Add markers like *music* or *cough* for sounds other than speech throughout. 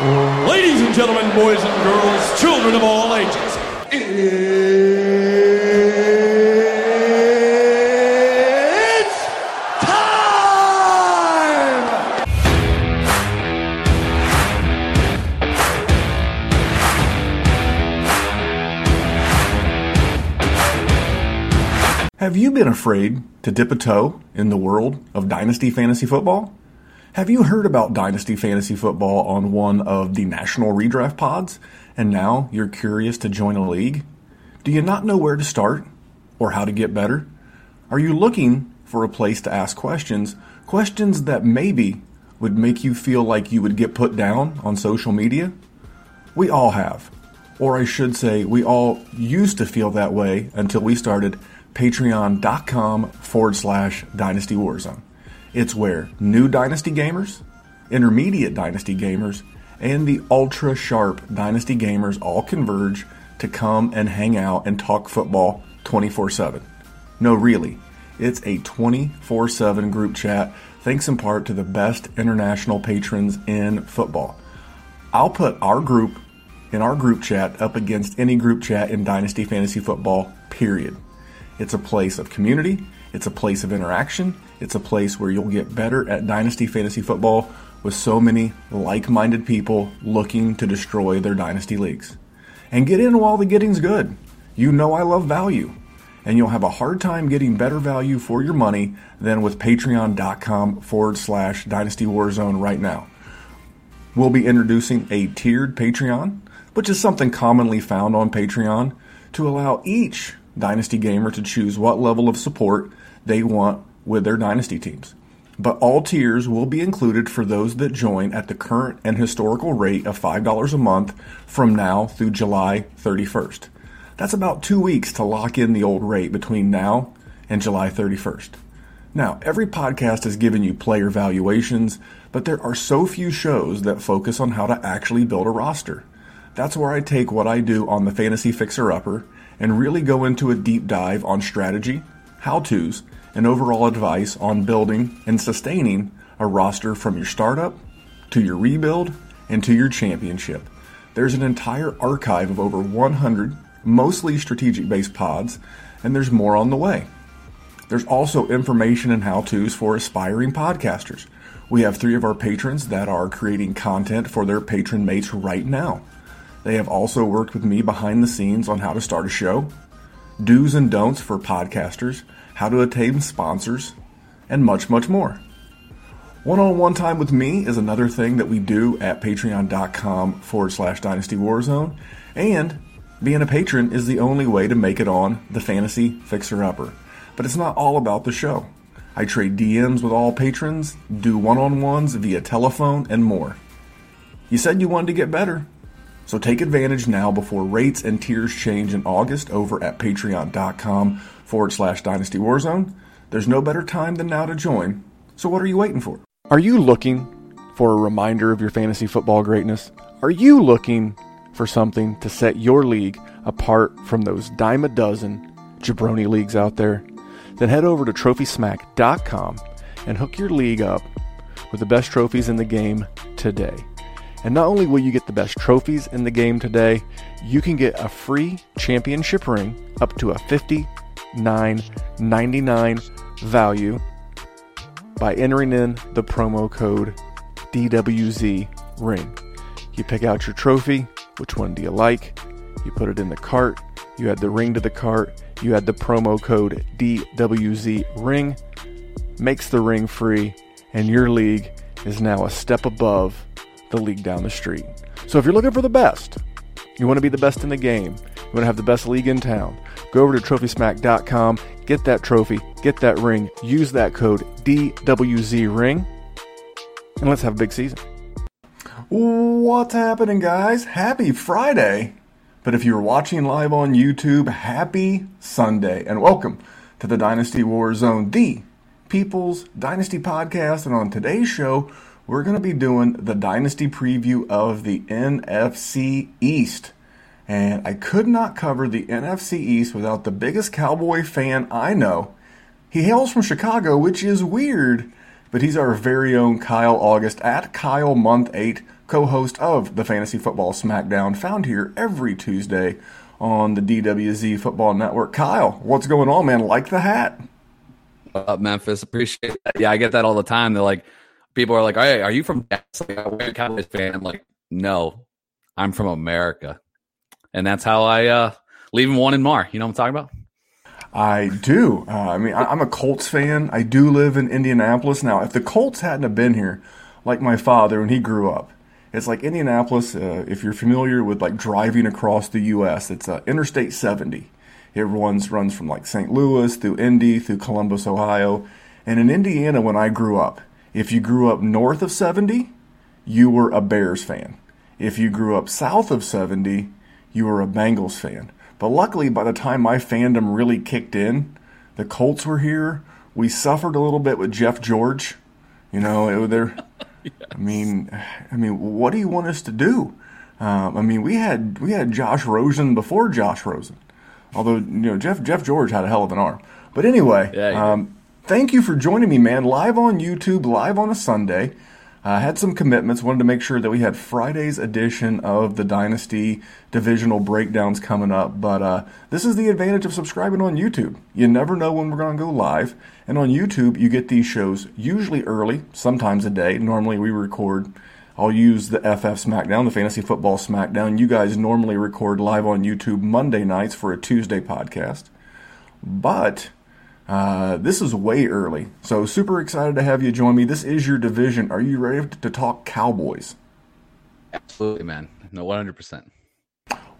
Ladies and gentlemen, boys and girls, children of all ages, it's time! Have you been afraid to dip a toe in the world of Dynasty Fantasy Football? Have you heard about Dynasty Fantasy Football on one of the national redraft pods and now you're curious to join a league? Do you not know where to start or how to get better? Are you looking for a place to ask questions, questions that maybe would make you feel like you would get put down on social media? We all have. Or I should say, we all used to feel that way until we started patreon.com forward slash dynasty warzone. It's where new dynasty gamers, intermediate dynasty gamers, and the ultra sharp dynasty gamers all converge to come and hang out and talk football 24 7. No, really, it's a 24 7 group chat thanks in part to the best international patrons in football. I'll put our group in our group chat up against any group chat in Dynasty Fantasy Football, period. It's a place of community, it's a place of interaction, it's a place where you'll get better at Dynasty Fantasy Football with so many like minded people looking to destroy their Dynasty leagues. And get in while the getting's good. You know I love value. And you'll have a hard time getting better value for your money than with patreon.com forward slash dynasty warzone right now. We'll be introducing a tiered Patreon, which is something commonly found on Patreon, to allow each Dynasty gamer to choose what level of support they want with their Dynasty teams. But all tiers will be included for those that join at the current and historical rate of $5 a month from now through July 31st. That's about two weeks to lock in the old rate between now and July 31st. Now, every podcast has given you player valuations, but there are so few shows that focus on how to actually build a roster. That's where I take what I do on the Fantasy Fixer Upper and really go into a deep dive on strategy, how to's, and overall advice on building and sustaining a roster from your startup to your rebuild and to your championship. There's an entire archive of over 100 mostly strategic based pods, and there's more on the way. There's also information and how to's for aspiring podcasters. We have three of our patrons that are creating content for their patron mates right now. They have also worked with me behind the scenes on how to start a show, do's and don'ts for podcasters, how to attain sponsors, and much, much more. One on one time with me is another thing that we do at patreon.com forward slash dynasty warzone, and being a patron is the only way to make it on the fantasy fixer upper. But it's not all about the show. I trade DMs with all patrons, do one on ones via telephone, and more. You said you wanted to get better. So take advantage now before rates and tiers change in August over at patreon.com forward slash dynasty warzone. There's no better time than now to join. So what are you waiting for? Are you looking for a reminder of your fantasy football greatness? Are you looking for something to set your league apart from those dime a dozen jabroni leagues out there? Then head over to trophysmack.com and hook your league up with the best trophies in the game today. And not only will you get the best trophies in the game today, you can get a free championship ring up to a $59.99 value by entering in the promo code DWZ ring. You pick out your trophy, which one do you like? You put it in the cart, you add the ring to the cart, you add the promo code DWZ ring, makes the ring free, and your league is now a step above the league down the street. So if you're looking for the best, you want to be the best in the game, you want to have the best league in town, go over to trophysmack.com, get that trophy, get that ring, use that code DWZRing, and let's have a big season. What's happening, guys? Happy Friday! But if you're watching live on YouTube, happy Sunday and welcome to the Dynasty War Zone, the People's Dynasty Podcast. And on today's show, we're going to be doing the Dynasty preview of the NFC East. And I could not cover the NFC East without the biggest Cowboy fan I know. He hails from Chicago, which is weird but he's our very own Kyle August at Kyle Month 8, co host of the Fantasy Football Smackdown, found here every Tuesday on the DWZ Football Network. Kyle, what's going on, man? Like the hat. Uh, Memphis, appreciate that. Yeah, I get that all the time. They're like, people are like, "Hey, are you from Dallas?" Like, I'm a Cowboys fan. I'm like, no, I'm from America, and that's how I uh, leave one in Mar. You know what I'm talking about? I do. Uh, I mean, I, am a Colts fan. I do live in Indianapolis now. If the Colts hadn't have been here, like my father when he grew up, it's like Indianapolis. Uh, if you're familiar with like driving across the U.S., it's uh, Interstate 70. It runs runs from like St. Louis through Indy through Columbus, Ohio, and in Indiana when I grew up, if you grew up north of 70, you were a Bears fan. If you grew up south of 70, you were a Bengals fan. But luckily, by the time my fandom really kicked in, the Colts were here. We suffered a little bit with Jeff George. You know, it, there. *laughs* yes. I mean, I mean, what do you want us to do? Um, I mean, we had we had Josh Rosen before Josh Rosen, although you know Jeff Jeff George had a hell of an arm. But anyway, yeah, um, thank you for joining me, man. Live on YouTube, live on a Sunday. I uh, had some commitments, wanted to make sure that we had Friday's edition of the Dynasty divisional breakdowns coming up. But uh, this is the advantage of subscribing on YouTube. You never know when we're going to go live. And on YouTube, you get these shows usually early, sometimes a day. Normally, we record. I'll use the FF SmackDown, the Fantasy Football SmackDown. You guys normally record live on YouTube Monday nights for a Tuesday podcast. But uh, this is way early, so super excited to have you join me. This is your division. Are you ready to talk Cowboys? Absolutely, man. No, 100%.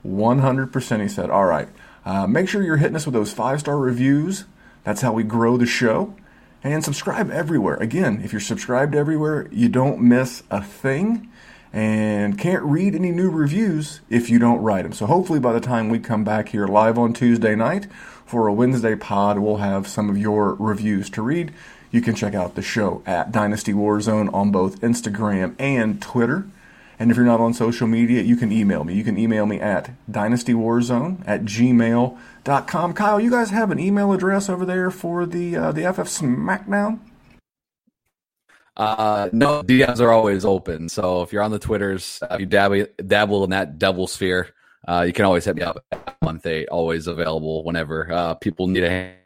100%, he said. All right. Uh, make sure you're hitting us with those five star reviews. That's how we grow the show. And subscribe everywhere. Again, if you're subscribed everywhere, you don't miss a thing and can't read any new reviews if you don't write them. So hopefully by the time we come back here live on Tuesday night, for a Wednesday pod, we'll have some of your reviews to read. You can check out the show at Dynasty Warzone on both Instagram and Twitter. And if you're not on social media, you can email me. You can email me at dynastywarzone at gmail.com. Kyle, you guys have an email address over there for the uh, the FF SmackDown? Uh, no, DMs are always open. So if you're on the Twitters, uh, if you dabble, dabble in that devil sphere, uh, you can always hit me up. Month eight, always available whenever uh, people need a hand.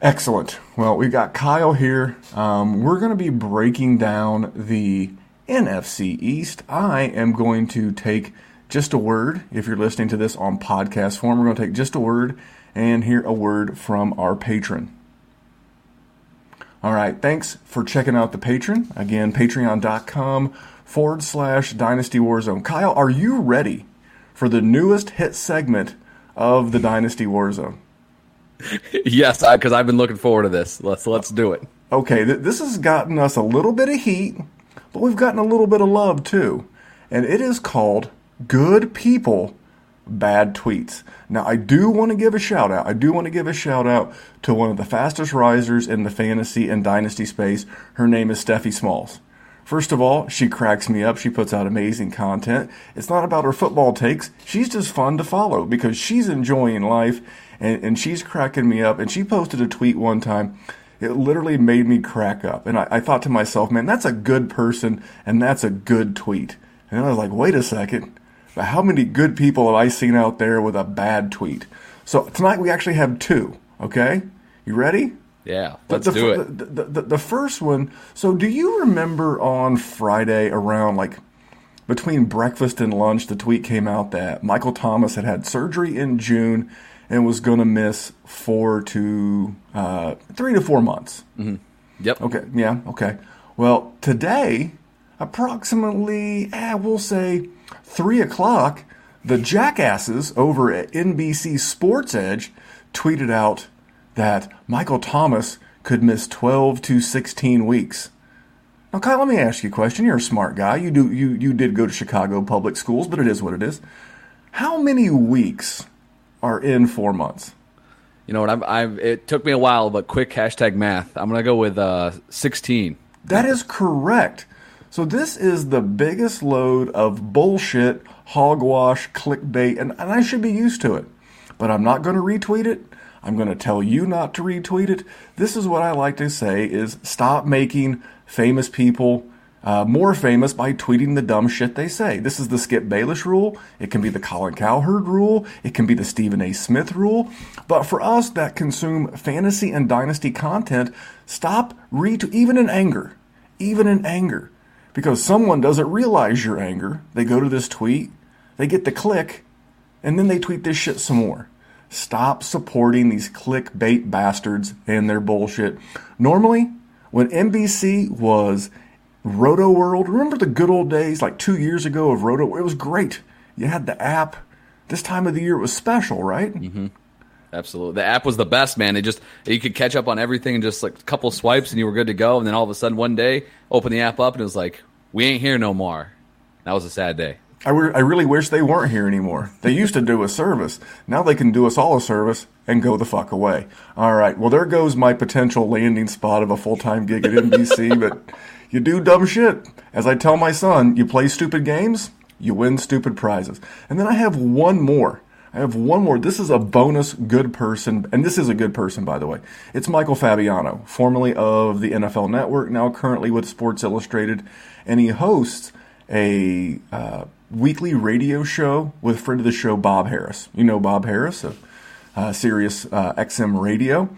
Excellent. Well, we've got Kyle here. Um, we're going to be breaking down the NFC East. I am going to take just a word. If you're listening to this on podcast form, we're going to take just a word and hear a word from our patron. All right. Thanks for checking out the patron. Again, patreon.com forward slash Dynasty Warzone. Kyle, are you ready for the newest hit segment of the Dynasty Warzone? *laughs* yes, because I've been looking forward to this. Let's let's do it. Okay, th- this has gotten us a little bit of heat, but we've gotten a little bit of love too, and it is called "Good People." bad tweets. Now, I do want to give a shout out. I do want to give a shout out to one of the fastest risers in the fantasy and dynasty space. Her name is Steffi Smalls. First of all, she cracks me up. She puts out amazing content. It's not about her football takes. She's just fun to follow because she's enjoying life and, and she's cracking me up. And she posted a tweet one time. It literally made me crack up. And I, I thought to myself, man, that's a good person and that's a good tweet. And I was like, wait a second. But how many good people have I seen out there with a bad tweet? So tonight we actually have two. Okay? You ready? Yeah, let's the, do it. The, the, the, the, first one. So, do you remember on Friday around like between breakfast and lunch, the tweet came out that Michael Thomas had had surgery in June and was going to miss four to uh, three to four months. Mm-hmm. Yep. Okay. Yeah. Okay. Well, today, approximately, eh, we'll say three o'clock, the jackasses over at NBC Sports Edge tweeted out that Michael Thomas could miss 12 to 16 weeks. Now, Kyle, let me ask you a question. You're a smart guy. You do you you did go to Chicago public schools, but it is what it is. How many weeks are in four months? You know what? I've, I've it took me a while, but quick hashtag math. I'm gonna go with uh, 16. That is correct. So this is the biggest load of bullshit, hogwash, clickbait, and, and I should be used to it. But I'm not going to retweet it. I'm going to tell you not to retweet it. This is what I like to say is stop making famous people uh, more famous by tweeting the dumb shit they say. This is the Skip Bayless rule. It can be the Colin Cowherd rule. It can be the Stephen A. Smith rule. But for us that consume fantasy and dynasty content, stop retweet, even in anger, even in anger, because someone doesn't realize your anger. They go to this tweet, they get the click, and then they tweet this shit some more. Stop supporting these clickbait bastards and their bullshit. Normally, when NBC was Rotoworld, remember the good old days like two years ago of Roto? It was great. You had the app. This time of the year it was special, right? Mm-hmm. Absolutely. The app was the best, man. It just you could catch up on everything in just like a couple swipes and you were good to go. And then all of a sudden one day, open the app up and it was like, we ain't here no more. That was a sad day. I, re- I really wish they weren't here anymore. They used to do a service. Now they can do us all a service and go the fuck away. All right. Well, there goes my potential landing spot of a full time gig at NBC. *laughs* but you do dumb shit. As I tell my son, you play stupid games, you win stupid prizes. And then I have one more. I have one more. This is a bonus good person, and this is a good person, by the way. It's Michael Fabiano, formerly of the NFL Network, now currently with Sports Illustrated, and he hosts a uh, weekly radio show with friend of the show Bob Harris. You know Bob Harris of uh, Sirius uh, XM Radio.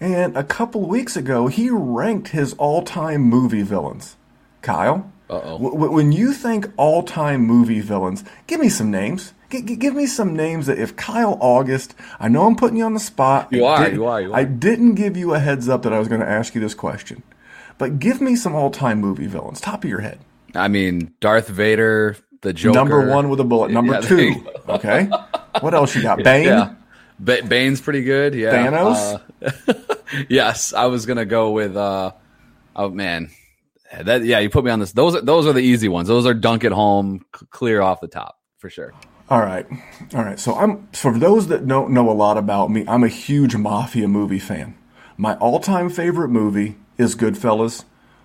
And a couple weeks ago, he ranked his all-time movie villains. Kyle, w- when you think all-time movie villains, give me some names. G- g- give me some names that if Kyle August, I know I'm putting you on the spot. You are, you are, you are. I didn't give you a heads up that I was going to ask you this question. But give me some all-time movie villains, top of your head. I mean, Darth Vader, the Joker. Number one with a bullet. Number Yeah, two. Okay. What else you got? *laughs* Bane. Yeah. Ba- Bane's pretty good. Yeah. Thanos? Uh, *laughs* yes, I was gonna go with. uh Oh man, that yeah. You put me on this. Those are those are the easy ones. Those are dunk at home, c- clear off the top for sure. All right. All right. So I'm for those that don't know a lot about me, I'm a huge mafia movie fan. My all-time favorite movie is Goodfellas,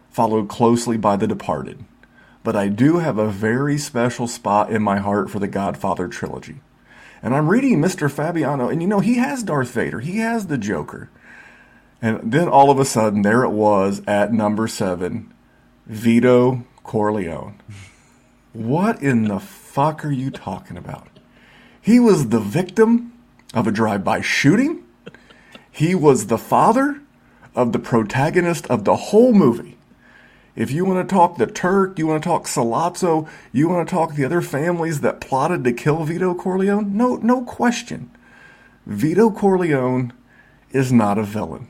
followed closely by The Departed. But I do have a very special spot in my heart for the Godfather trilogy. And I'm reading Mr. Fabiano, and you know, he has Darth Vader, he has the Joker. And then all of a sudden, there it was at number seven Vito Corleone. What in the fuck are you talking about? He was the victim of a drive by shooting. He was the father of the protagonist of the whole movie. If you want to talk the Turk, you want to talk Sollozzo, you want to talk the other families that plotted to kill Vito Corleone, no, no question. Vito Corleone is not a villain.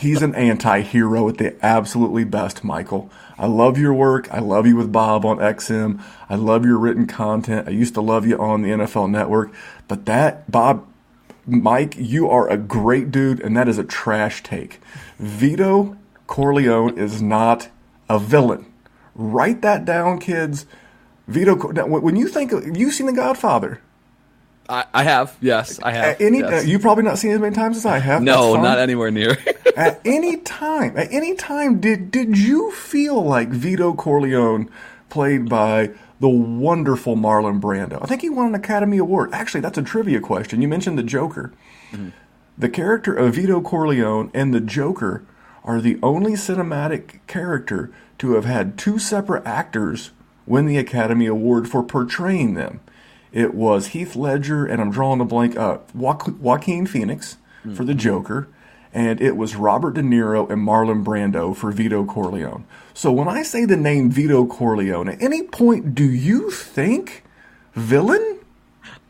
He's an anti-hero at the absolutely best, Michael. I love your work. I love you with Bob on XM. I love your written content. I used to love you on the NFL network, but that Bob Mike, you are a great dude and that is a trash take. Vito Corleone is not a villain. Write that down, kids. Vito when you think of, you've seen The Godfather. I, I have. Yes, I have. At any yes. you probably not seen as many times as I have. no, not anywhere near. *laughs* at any time, at any time, did did you feel like Vito Corleone, played by the wonderful Marlon Brando? I think he won an Academy Award. Actually, that's a trivia question. You mentioned the Joker. Mm-hmm. The character of Vito Corleone and the Joker are the only cinematic character to have had two separate actors win the Academy Award for portraying them. It was Heath Ledger and I'm drawing a blank. Uh, Joaqu- Joaquin Phoenix for the Joker, and it was Robert De Niro and Marlon Brando for Vito Corleone. So when I say the name Vito Corleone, at any point do you think villain?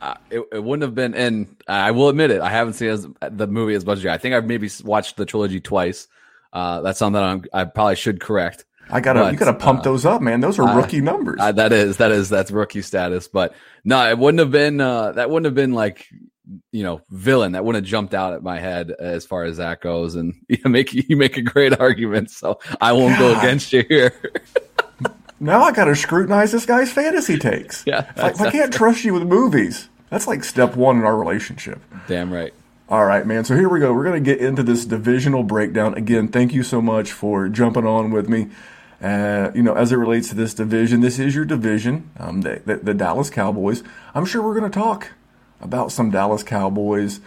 Uh, it, it wouldn't have been, and I will admit it. I haven't seen as, the movie as much as you. I think I've maybe watched the trilogy twice. Uh, that's something that I'm, I probably should correct. I gotta, But, you gotta pump uh, those up, man. Those are rookie numbers. That is that is that's rookie status. But no, it wouldn't have been. Uh, that wouldn't have been like you know villain. That wouldn't have jumped out at my head as far as that goes. And *laughs* you make you make a great argument. So I won't go against you here. *laughs* now I gotta scrutinize this guy's fantasy takes. *laughs* Yeah, if I can't trust you with movies, that's like step one in our relationship. Damn right. All right, man. So here we go. We're going to get into this divisional breakdown. Again, thank you so much for jumping on with me. Uh, you know, as it relates to this division, this is your division, um, the, the, the Dallas Cowboys. I'm sure we're going to talk about some Dallas Cowboys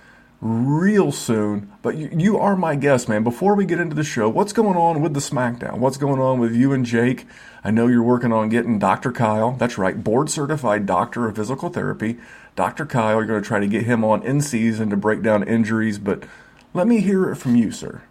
real soon. But you, you are my guest, man. Before we get into the show, what's going on with the SmackDown? What's going on with you and Jake? I know you're working on getting Dr. Kyle, that's right, board certified doctor of physical therapy. Dr. Kyle, you're going to try to get him on in season to break down injuries, but let me hear it from you, sir.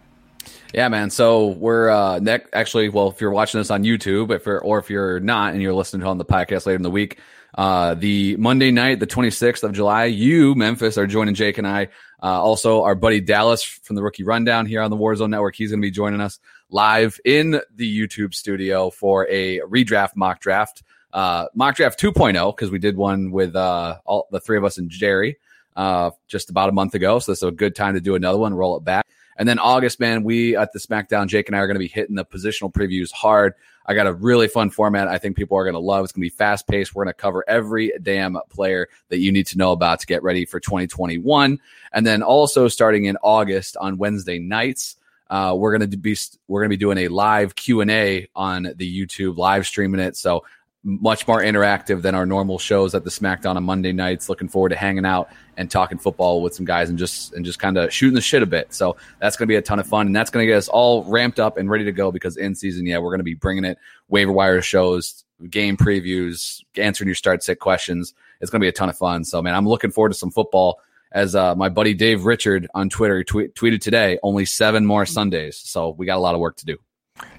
Yeah, man. So we're uh actually, well, if you're watching this on YouTube, if or if you're not and you're listening to on the podcast later in the week, uh the Monday night, the 26th of July, you, Memphis, are joining Jake and I. Uh, also, our buddy Dallas from the Rookie Rundown here on the Warzone Network, he's going to be joining us live in the YouTube studio for a redraft mock draft, uh, mock draft 2.0, because we did one with uh, all the three of us and Jerry uh, just about a month ago. So this is a good time to do another one, roll it back. And then August, man, we at the SmackDown, Jake and I are going to be hitting the positional previews hard. I got a really fun format. I think people are going to love. It's going to be fast paced. We're going to cover every damn player that you need to know about to get ready for 2021. And then also starting in August on Wednesday nights, uh, we're going to be we're going to be doing a live Q and A on the YouTube, live streaming it. So much more interactive than our normal shows at the SmackDown on Monday nights. Looking forward to hanging out and talking football with some guys and just and just kind of shooting the shit a bit. So that's going to be a ton of fun, and that's going to get us all ramped up and ready to go because in season, yeah, we're going to be bringing it waiver wire shows, game previews, answering your start sit questions. It's going to be a ton of fun. So man, I'm looking forward to some football. As uh, my buddy Dave Richard on Twitter tweet, tweeted today, only seven more Sundays. So we got a lot of work to do.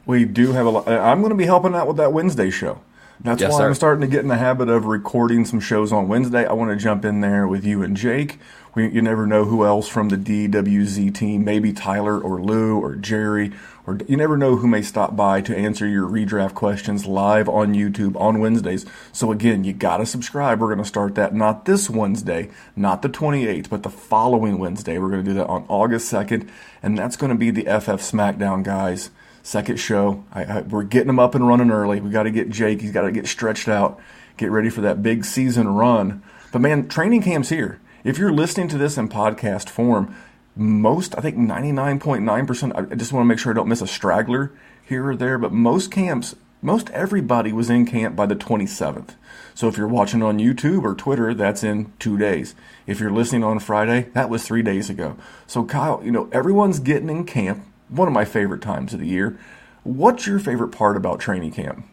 We do have a lot. I'm going to be helping out with that Wednesday show. That's yes, why sir. I'm starting to get in the habit of recording some shows on Wednesday. I want to jump in there with you and Jake. We, you never know who else from the DWZ team, maybe Tyler or Lou or Jerry, or you never know who may stop by to answer your redraft questions live on YouTube on Wednesdays. So again, you got to subscribe. We're going to start that not this Wednesday, not the 28th, but the following Wednesday. We're going to do that on August 2nd, and that's going to be the FF SmackDown guys second show. I, I, we're getting them up and running early. We got to get Jake. He's got to get stretched out, get ready for that big season run. But man, training camp's here. If you're listening to this in podcast form, most, I think 99.9%, I just want to make sure I don't miss a straggler here or there, but most camps, most everybody was in camp by the 27th. So if you're watching on YouTube or Twitter, that's in two days. If you're listening on Friday, that was three days ago. So Kyle, you know, everyone's getting in camp one of my favorite times of the year. What's your favorite part about training camp?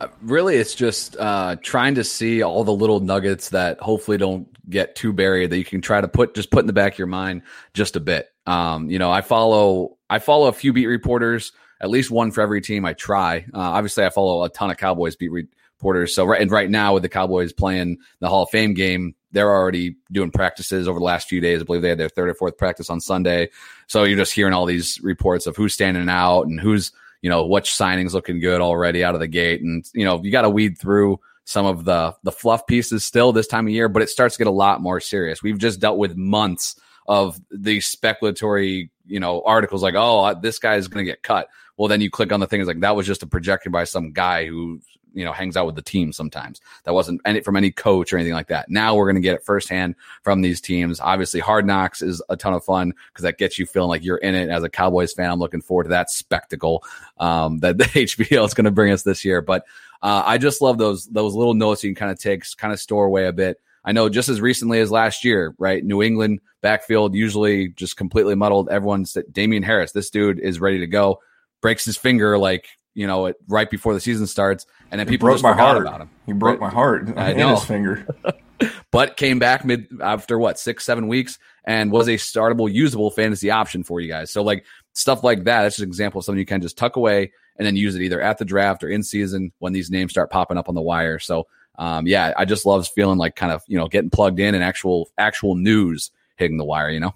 Uh, really, it's just uh, trying to see all the little nuggets that hopefully don't get too buried that you can try to put just put in the back of your mind just a bit. Um, you know, I follow I follow a few beat reporters, at least one for every team. I try. Uh, obviously, I follow a ton of Cowboys beat reporters. So right and right now with the Cowboys playing the Hall of Fame game, they're already doing practices over the last few days. I believe they had their third or fourth practice on Sunday. So you're just hearing all these reports of who's standing out and who's, you know, which signings looking good already out of the gate. And, you know, you got to weed through some of the, the fluff pieces still this time of year, but it starts to get a lot more serious. We've just dealt with months of these speculatory, you know, articles like, oh, this guy is going to get cut. Well, then you click on the thing, it's like that was just a projection by some guy who you know hangs out with the team sometimes. That wasn't any from any coach or anything like that. Now we're going to get it firsthand from these teams. Obviously, Hard Knocks is a ton of fun because that gets you feeling like you're in it. As a Cowboys fan, I'm looking forward to that spectacle um, that *laughs* the HBO is going to bring us this year. But uh, I just love those those little notes you can kind of take, kind of store away a bit. I know just as recently as last year, right? New England backfield usually just completely muddled. Everyone's Damien Harris, this dude is ready to go. Breaks his finger like you know, it, right before the season starts, and then people broke my heart about him. He broke right? my heart. I know his finger, *laughs* but came back mid after what six, seven weeks, and was a startable, usable fantasy option for you guys. So like stuff like that. That's just an example of something you can just tuck away and then use it either at the draft or in season when these names start popping up on the wire. So um, yeah, I just love feeling like kind of you know getting plugged in and actual actual news hitting the wire. You know.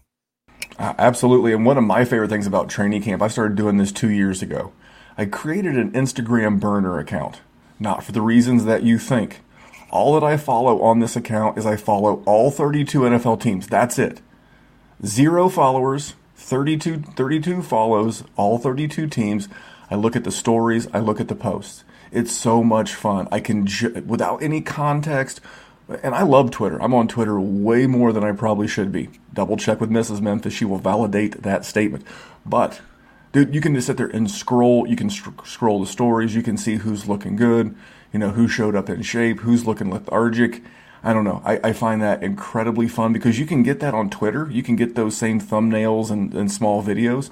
Uh, absolutely, and one of my favorite things about training camp, I started doing this two years ago. I created an Instagram burner account, not for the reasons that you think. All that I follow on this account is I follow all 32 NFL teams. That's it. Zero followers, 32, 32 follows, all 32 teams. I look at the stories, I look at the posts. It's so much fun. I can, ju- without any context, and I love Twitter. I'm on Twitter way more than I probably should be. Double check with Mrs. Memphis. She will validate that statement. But you can just sit there and scroll. You can scroll the stories. You can see who's looking good, you know, who showed up in shape, who's looking lethargic. I don't know. I, I, find that incredibly fun because you can get that on Twitter. You can get those same thumbnails and, and small videos,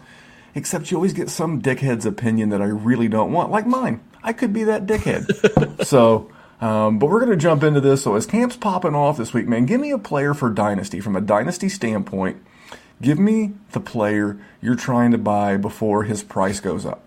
except you always get some dickhead's opinion that I really don't want, like mine. I could be that dickhead. *laughs* so, um, but we're going to jump into this. So, as camp's popping off this week, man, give me a player for Dynasty from a Dynasty standpoint. Give me the player you're trying to buy before his price goes up.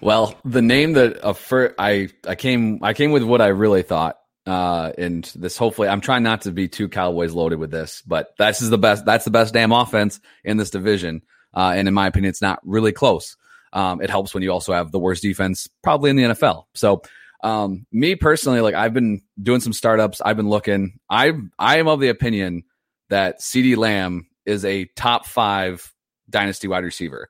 Well, the name that uh, for, I I came I came with what I really thought uh, and this hopefully, I'm trying not to be too Cowboys loaded with this, but that's is the best. That's the best damn offense in this division. Uh, and in my opinion, it's not really close. Um, it helps when you also have the worst defense probably in the NFL. So, um, me personally, like I've been doing some startups. I've been looking. I I am of the opinion that CeeDee Lamb is a top five dynasty wide receiver.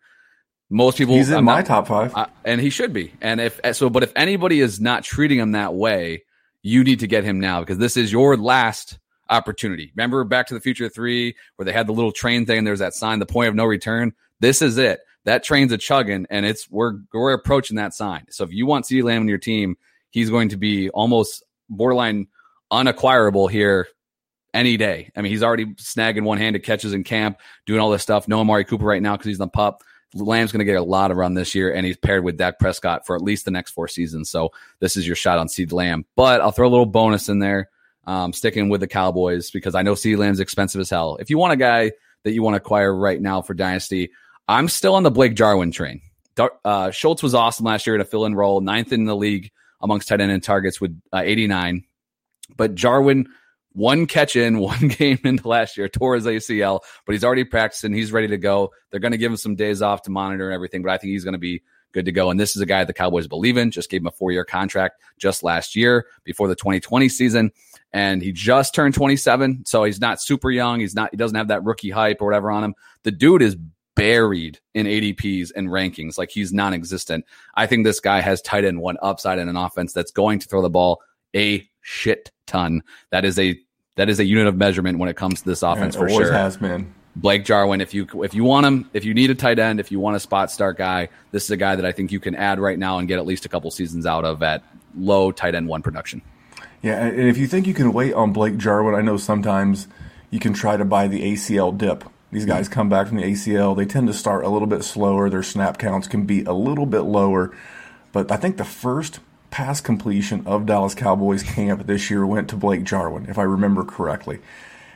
Most people, he's in I'm my not, top five, uh, and he should be. And if so, but if anybody is not treating him that way, you need to get him now because this is your last opportunity. Remember Back to the Future 3 where they had the little train thing and there's that sign, the point of no return? This is it. That train's a chugging and it's we're we're approaching that sign. So if you want CeeDee Lamb in your team, he's going to be almost borderline unacquirable here any day. I mean, he's already snagging one-handed catches in camp, doing all this stuff. No Amari Cooper right now because he's the pup. Lamb's going to get a lot of run this year, and he's paired with Dak Prescott for at least the next four seasons. So this is your shot on CeeDee Lamb. But I'll throw a little bonus in there, um, sticking with the Cowboys because I know CeeDee Lamb's expensive as hell. If you want a guy that you want to acquire right now for Dynasty, I'm still on the Blake Jarwin train. Uh, Schultz was awesome last year in a fill-in role, ninth in the league amongst tight end and targets with uh, 89. But Jarwin one catch in, *laughs* one game into last year, tore his ACL, but he's already practicing. He's ready to go. They're going to give him some days off to monitor and everything, but I think he's going to be good to go. And this is a guy the Cowboys believe in. Just gave him a four year contract just last year before the 2020 season. And he just turned 27. So he's not super young. He's not, he doesn't have that rookie hype or whatever on him. The dude is buried in ADPs and rankings. Like he's non existent. I think this guy has tight end one upside in an offense that's going to throw the ball a shit ton. That is a that is a unit of measurement when it comes to this offense for sure. Has been. Blake Jarwin, if you if you want him, if you need a tight end, if you want a spot start guy, this is a guy that I think you can add right now and get at least a couple seasons out of at low tight end one production. Yeah, and if you think you can wait on Blake Jarwin, I know sometimes you can try to buy the ACL dip. These guys come back from the ACL, they tend to start a little bit slower. Their snap counts can be a little bit lower, but I think the first pass completion of Dallas Cowboys camp this year went to Blake Jarwin, if I remember correctly.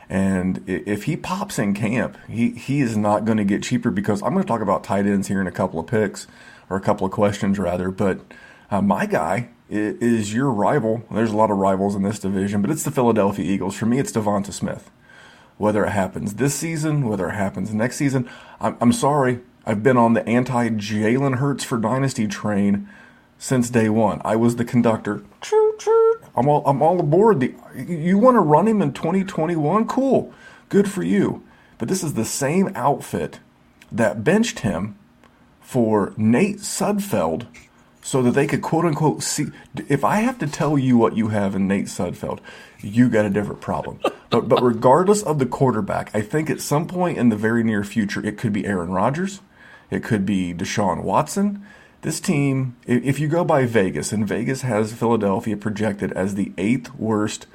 And if he pops in camp, he, he is not going to get cheaper because I'm going to talk about tight ends here in a couple of picks or a couple of questions rather. But uh, my guy is, your rival. There's a lot of rivals in this division, but it's the Philadelphia Eagles. For me, it's Devonta Smith. Whether it happens this season, whether it happens next season, I'm, I'm sorry. I've been on the anti Jalen Hurts for Dynasty train since day one. I was the conductor. I'm all I'm all aboard. The you want to run him in 2021? Cool, good for you. But this is the same outfit that benched him for Nate Sudfeld so that they could quote unquote see. If I have to tell you what you have in Nate Sudfeld, you got a different problem. *laughs* but but regardless of the quarterback, I think at some point in the very near future, it could be Aaron Rodgers, it could be Deshaun Watson, this team, if you go by Vegas, and Vegas has Philadelphia projected as the eighth worst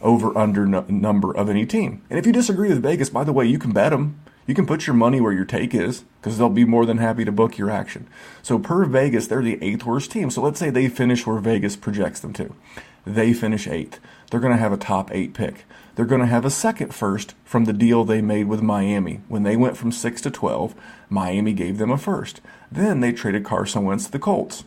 over under number of any team. And if you disagree with Vegas, by the way, you can bet them. You can put your money where your take is because they'll be more than happy to book your action. So, per Vegas, they're the eighth worst team. So, let's say they finish where Vegas projects them to. They finish eighth. They're going to have a top eight pick. They're going to have a second first from the deal they made with Miami. When they went from 6 to 12, Miami gave them a first. Then they traded Carson Wentz to the Colts.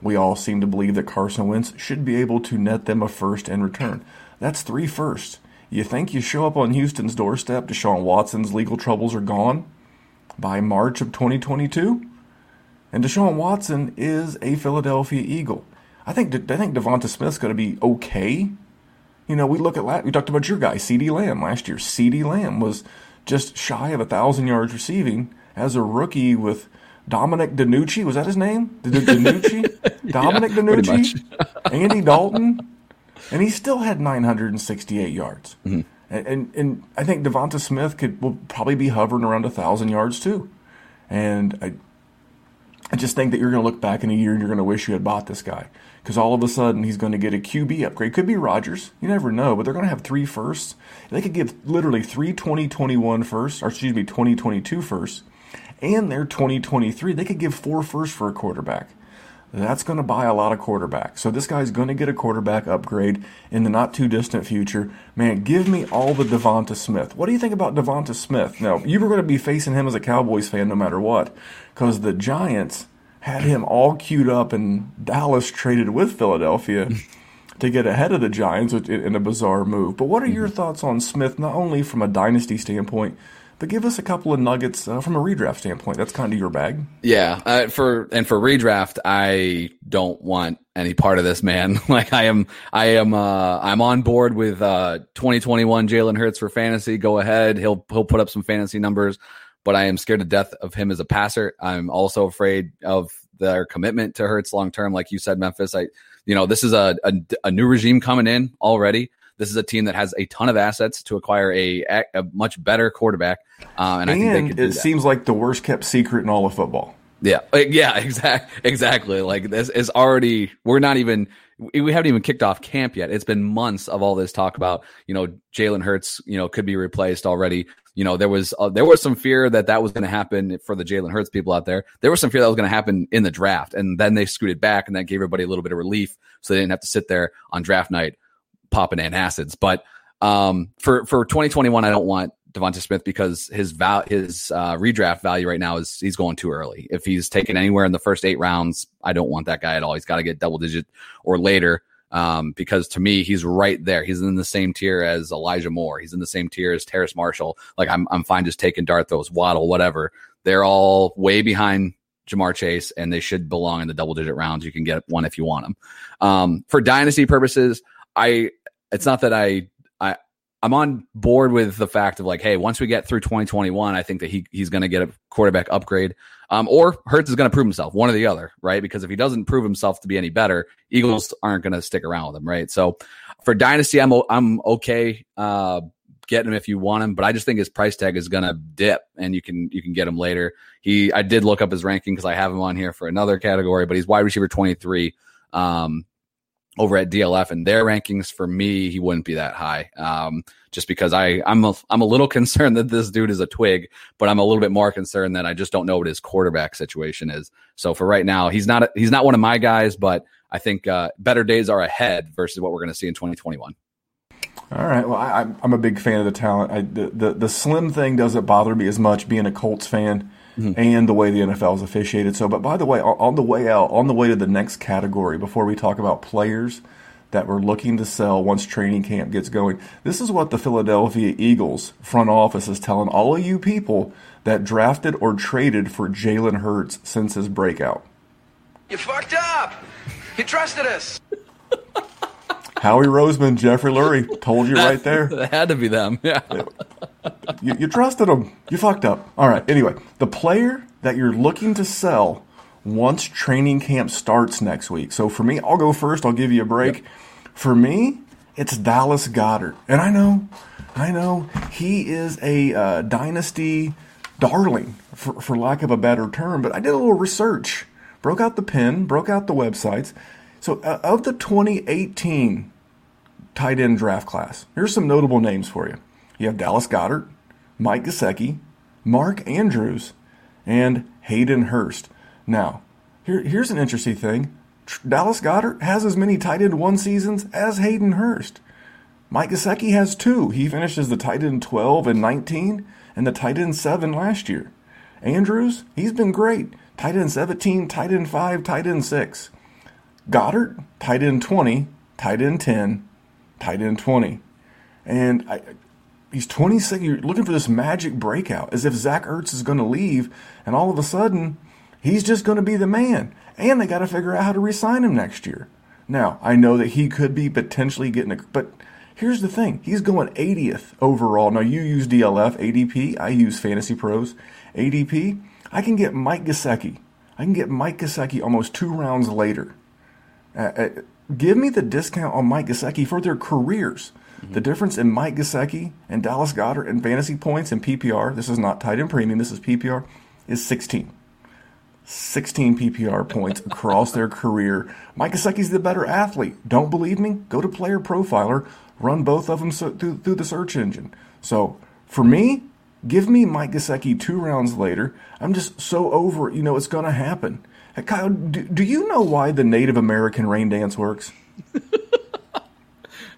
We all seem to believe that Carson Wentz should be able to net them a first in return. That's three firsts. You think you show up on Houston's doorstep, Deshaun Watson's legal troubles are gone by March of 2022? And Deshaun Watson is a Philadelphia Eagle. I think I think Devonta Smith's going to be okay. You know, we look at we talked about your guy, CeeDee Lamb last year. CeeDee Lamb was just shy of a thousand yards receiving as a rookie with Dominic DiNucci. Was that his name? DiNucci? *laughs* Dominic yeah, DiNucci? *laughs* Andy Dalton? And he still had 968 yards. Mm-hmm. And, and, and I think Devonta Smith could will probably be hovering around a thousand yards too. And I I just think that you're going to look back in a year and you're going to wish you had bought this guy because all of a sudden he's going to get a QB upgrade. Could be Rodgers. You never know, but they're going to have three firsts. They could give literally three 2021 firsts, or excuse me, 2022 firsts, and their 2023. They could give four firsts for a quarterback. That's going to buy a lot of quarterbacks. So this guy's going to get a quarterback upgrade in the not too distant future. Man, give me all the Devonta Smith. What do you think about Devonta Smith? Now, you were going to be facing him as a Cowboys fan no matter what, because the Giants had him all queued up and Dallas traded with Philadelphia *laughs* to get ahead of the Giants in a bizarre move. But what are your mm-hmm. thoughts on Smith, not only from a dynasty standpoint, but give us a couple of nuggets uh, from a redraft standpoint. That's kind of your bag. Yeah, uh, for and for redraft, I don't want any part of this, man. *laughs* like I am, I am, uh, I'm on board with uh, 2021 Jalen Hurts for fantasy. Go ahead, he'll he'll put up some fantasy numbers, but I am scared to death of him as a passer. I'm also afraid of their commitment to Hurts long term. Like you said, Memphis, I, you know, this is a, a, a new regime coming in already. This is a team that has a ton of assets to acquire a, a much better quarterback, uh, and, and, I think they could. It seems like the worst kept secret in all of football. Yeah, yeah, *laughs* exact, exactly. Like this is already. We're not even. We haven't even kicked off camp yet. It's been months of all this talk about you know Jalen Hurts. You know could be replaced already. You know there was uh, there was some fear that that was going to happen for the Jalen Hurts people out there. There was some fear that was going to happen in the draft, and then they scooted back, and that gave everybody a little bit of relief, so they didn't have to sit there on draft night popping antacids. But um, for for 2021, I don't want Devonta Smith because his val- his uh, redraft value right now is he's going too early. If he's taken anywhere in the first eight rounds, I don't want that guy at all. He's got to get double digit or later. Um, because to me, he's right there. He's in the same tier as Elijah Moore. He's in the same tier as Terrace Marshall. Like I'm, I'm fine just taking dart Waddle, whatever. They're all way behind Ja'Marr Chase, and they should belong in the double digit rounds. You can get one if you want them. Um, for dynasty purposes, I it's not that I I I'm on board with the fact of like, hey, once we get through 2021, I think that he he's going to get a quarterback upgrade, um, or Hurts is going to prove himself, one or the other, right? Because if he doesn't prove himself to be any better, Eagles aren't going to stick around with him, right? So for dynasty, I'm I'm okay uh, getting him if you want him, but I just think his price tag is going to dip, and you can you can get him later. He I did look up his ranking because I have him on here for another category, but he's wide receiver 23. Um, over at DLF and their rankings for me, he wouldn't be that high. Um, just because I, I'm a, I'm a little *laughs* concerned that this dude is a twig, but I'm a little bit more concerned that I just don't know what his quarterback situation is. So for right now, he's not, a, he's not one of my guys, but I think, uh, better days are ahead versus what we're going to see in 2021. All right. Well, I, am a big fan of the talent. I, the, the, the slim thing doesn't bother me as much being a Colts fan mm-hmm. and the way the NFL is officiated. So, but by the way, on the way out, on the way to the next category, before we talk about players that we're looking to sell once training camp gets going, this is what the Philadelphia Eagles front office is telling all of you people that drafted or traded for Jalen Hurts since his breakout. You fucked up. You trusted us. *laughs* Howie Roseman, Jeffrey Lurie, told you right there. *laughs* It had to be them. Yeah. you, you trusted them. You fucked up. All right. Anyway, the player that you're looking to sell once training camp starts next week. So for me, I'll go first. I'll give you a break. Yep. For me, it's Dallas Goedert. And I know, I know, he is a uh, dynasty darling, for, for lack of a better term, but I did a little research, broke out the pen, broke out the websites. So of the 2018 tight end draft class, here's some notable names for you. You have Dallas Goedert, Mike Gesicki, Mark Andrews, and Hayden Hurst. Now, here, here's an interesting thing. Dallas Goedert has as many tight end one seasons as Hayden Hurst. Mike Gesicki has two. He finishes the tight end 12 and 19 and the tight end 7 last year. Andrews, he's been great. Tight end 17, tight end 5, tight end 6. Goedert, tight end 20, tight end 10, tight end 20. And I, he's 26. You're looking for this magic breakout, as if Zach Ertz is going to leave, and all of a sudden, he's just going to be the man. And they got to figure out how to resign him next year. Now, I know that he could be potentially getting a, but here's the thing: he's going 80th overall. Now, you use DLF ADP, I use FantasyPros ADP. I can get Mike Gesicki. I can get Mike Gesicki almost two rounds later. Uh, uh, give me the discount on Mike Gesicki for their careers. Mm-hmm. The difference in Mike Gesicki and Dallas Goedert and fantasy points and PPR, this is not tight end premium, this is PPR, is 16. 16 PPR points across their career. Mike Gesicki's the better athlete. Don't believe me? Go to PlayerProfiler, run both of them so, through, through the search engine. So for me, give me Mike Gesicki two rounds later. I'm just so over it. You know, it's going to happen. Kyle, do, do you know why the Native American rain dance works? *laughs*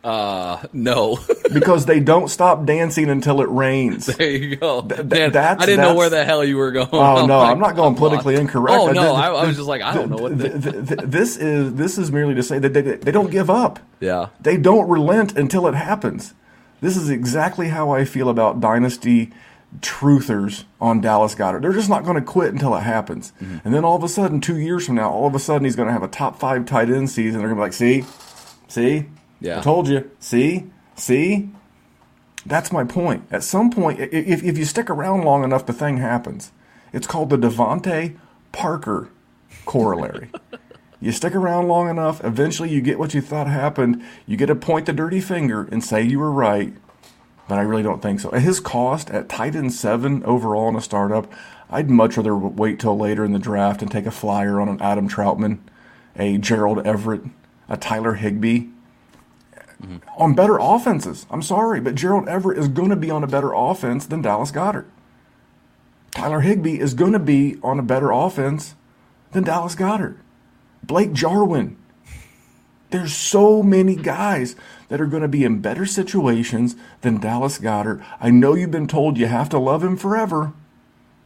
Uh, no. *laughs* because they don't stop dancing until it rains. there you go. Th- Man, that's- I didn't know where the hell you were going. Oh no, like, *laughs* I'm not going politically lost. incorrect. Oh I no, I, I was just like, I don't know what. th- The, th- th- this is this is merely to say that they, they don't give up. yeah. They don't relent until it happens. This is exactly how I feel about dynasty truthers on Dallas Goedert. They're just not going to quit until it happens. Mm-hmm. And then all of a sudden, two years from now, all of a sudden he's going to have a top five tight end season. They're going to be like, see, see, Yeah. I told you, see, see. That's my point. At some point, if, if you stick around long enough, the thing happens. It's called the DeVante Parker corollary. *laughs* you stick around long enough, eventually you get what you thought happened. You get to point the dirty finger and say you were right, but I really don't think so. At his cost, at tight end seven overall in a startup, I'd much rather wait till later in the draft and take a flyer on an Adam Trautman, a Gerald Everett, a Tyler Higbee mm-hmm. on better offenses. I'm sorry, but Gerald Everett is going to be on a better offense than Dallas Goedert. Tyler Higbee is going to be on a better offense than Dallas Goedert. Blake Jarwin. There's so many guys that are going to be in better situations than Dallas Goedert. I know you've been told you have to love him forever,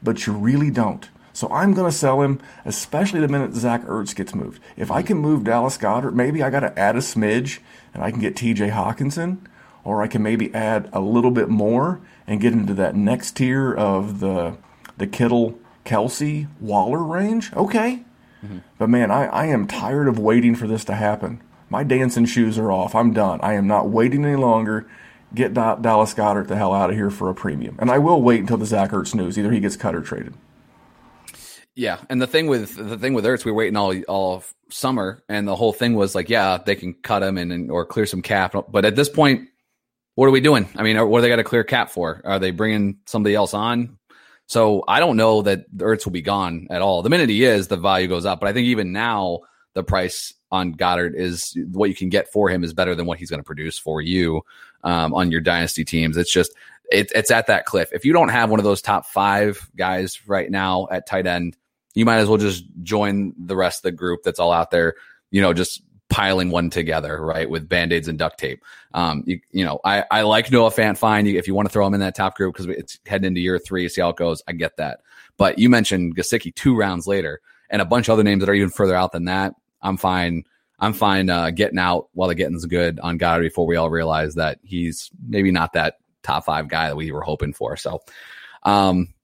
but you really don't. So I'm going to sell him, especially the minute Zach Ertz gets moved. If I can move Dallas Goedert, maybe I got to add a smidge and I can get TJ Hockenson, or I can maybe add a little bit more and get into that next tier of the the Kittle, Kelce, Waller range. Okay. Mm-hmm. But man, I, I am tired of waiting for this to happen. My dancing shoes are off. I'm done. I am not waiting any longer. Get Da- Dallas Goedert the hell out of here for a premium. And I will wait until the Zach Ertz news. Either he gets cut or traded. Yeah, and the thing with the thing with Ertz, we were waiting all all summer, and the whole thing was like, yeah, they can cut him and, and or clear some cap, but at this point, what are we doing? I mean, what do they got to clear cap for? Are they bringing somebody else on? So I don't know that Ertz will be gone at all. The minute he is, the value goes up. But I think even now, the price on Goedert is what you can get for him is better than what he's going to produce for you um, on your dynasty teams. It's just it, it's at that cliff. If you don't have one of those top five guys right now at tight end, you might as well just join the rest of the group that's all out there. You know, just piling one together, right, with band-aids and duct tape. Um, you, you know, I, I like Noah Fant fine. If you want to throw him in that top group because it's heading into year three, see how it goes. I get that. But you mentioned Gesicki two rounds later and a bunch of other names that are even further out than that. I'm fine. I'm fine uh, getting out while the getting's good on Goedert before we all realize that he's maybe not that top five guy that we were hoping for. So, um,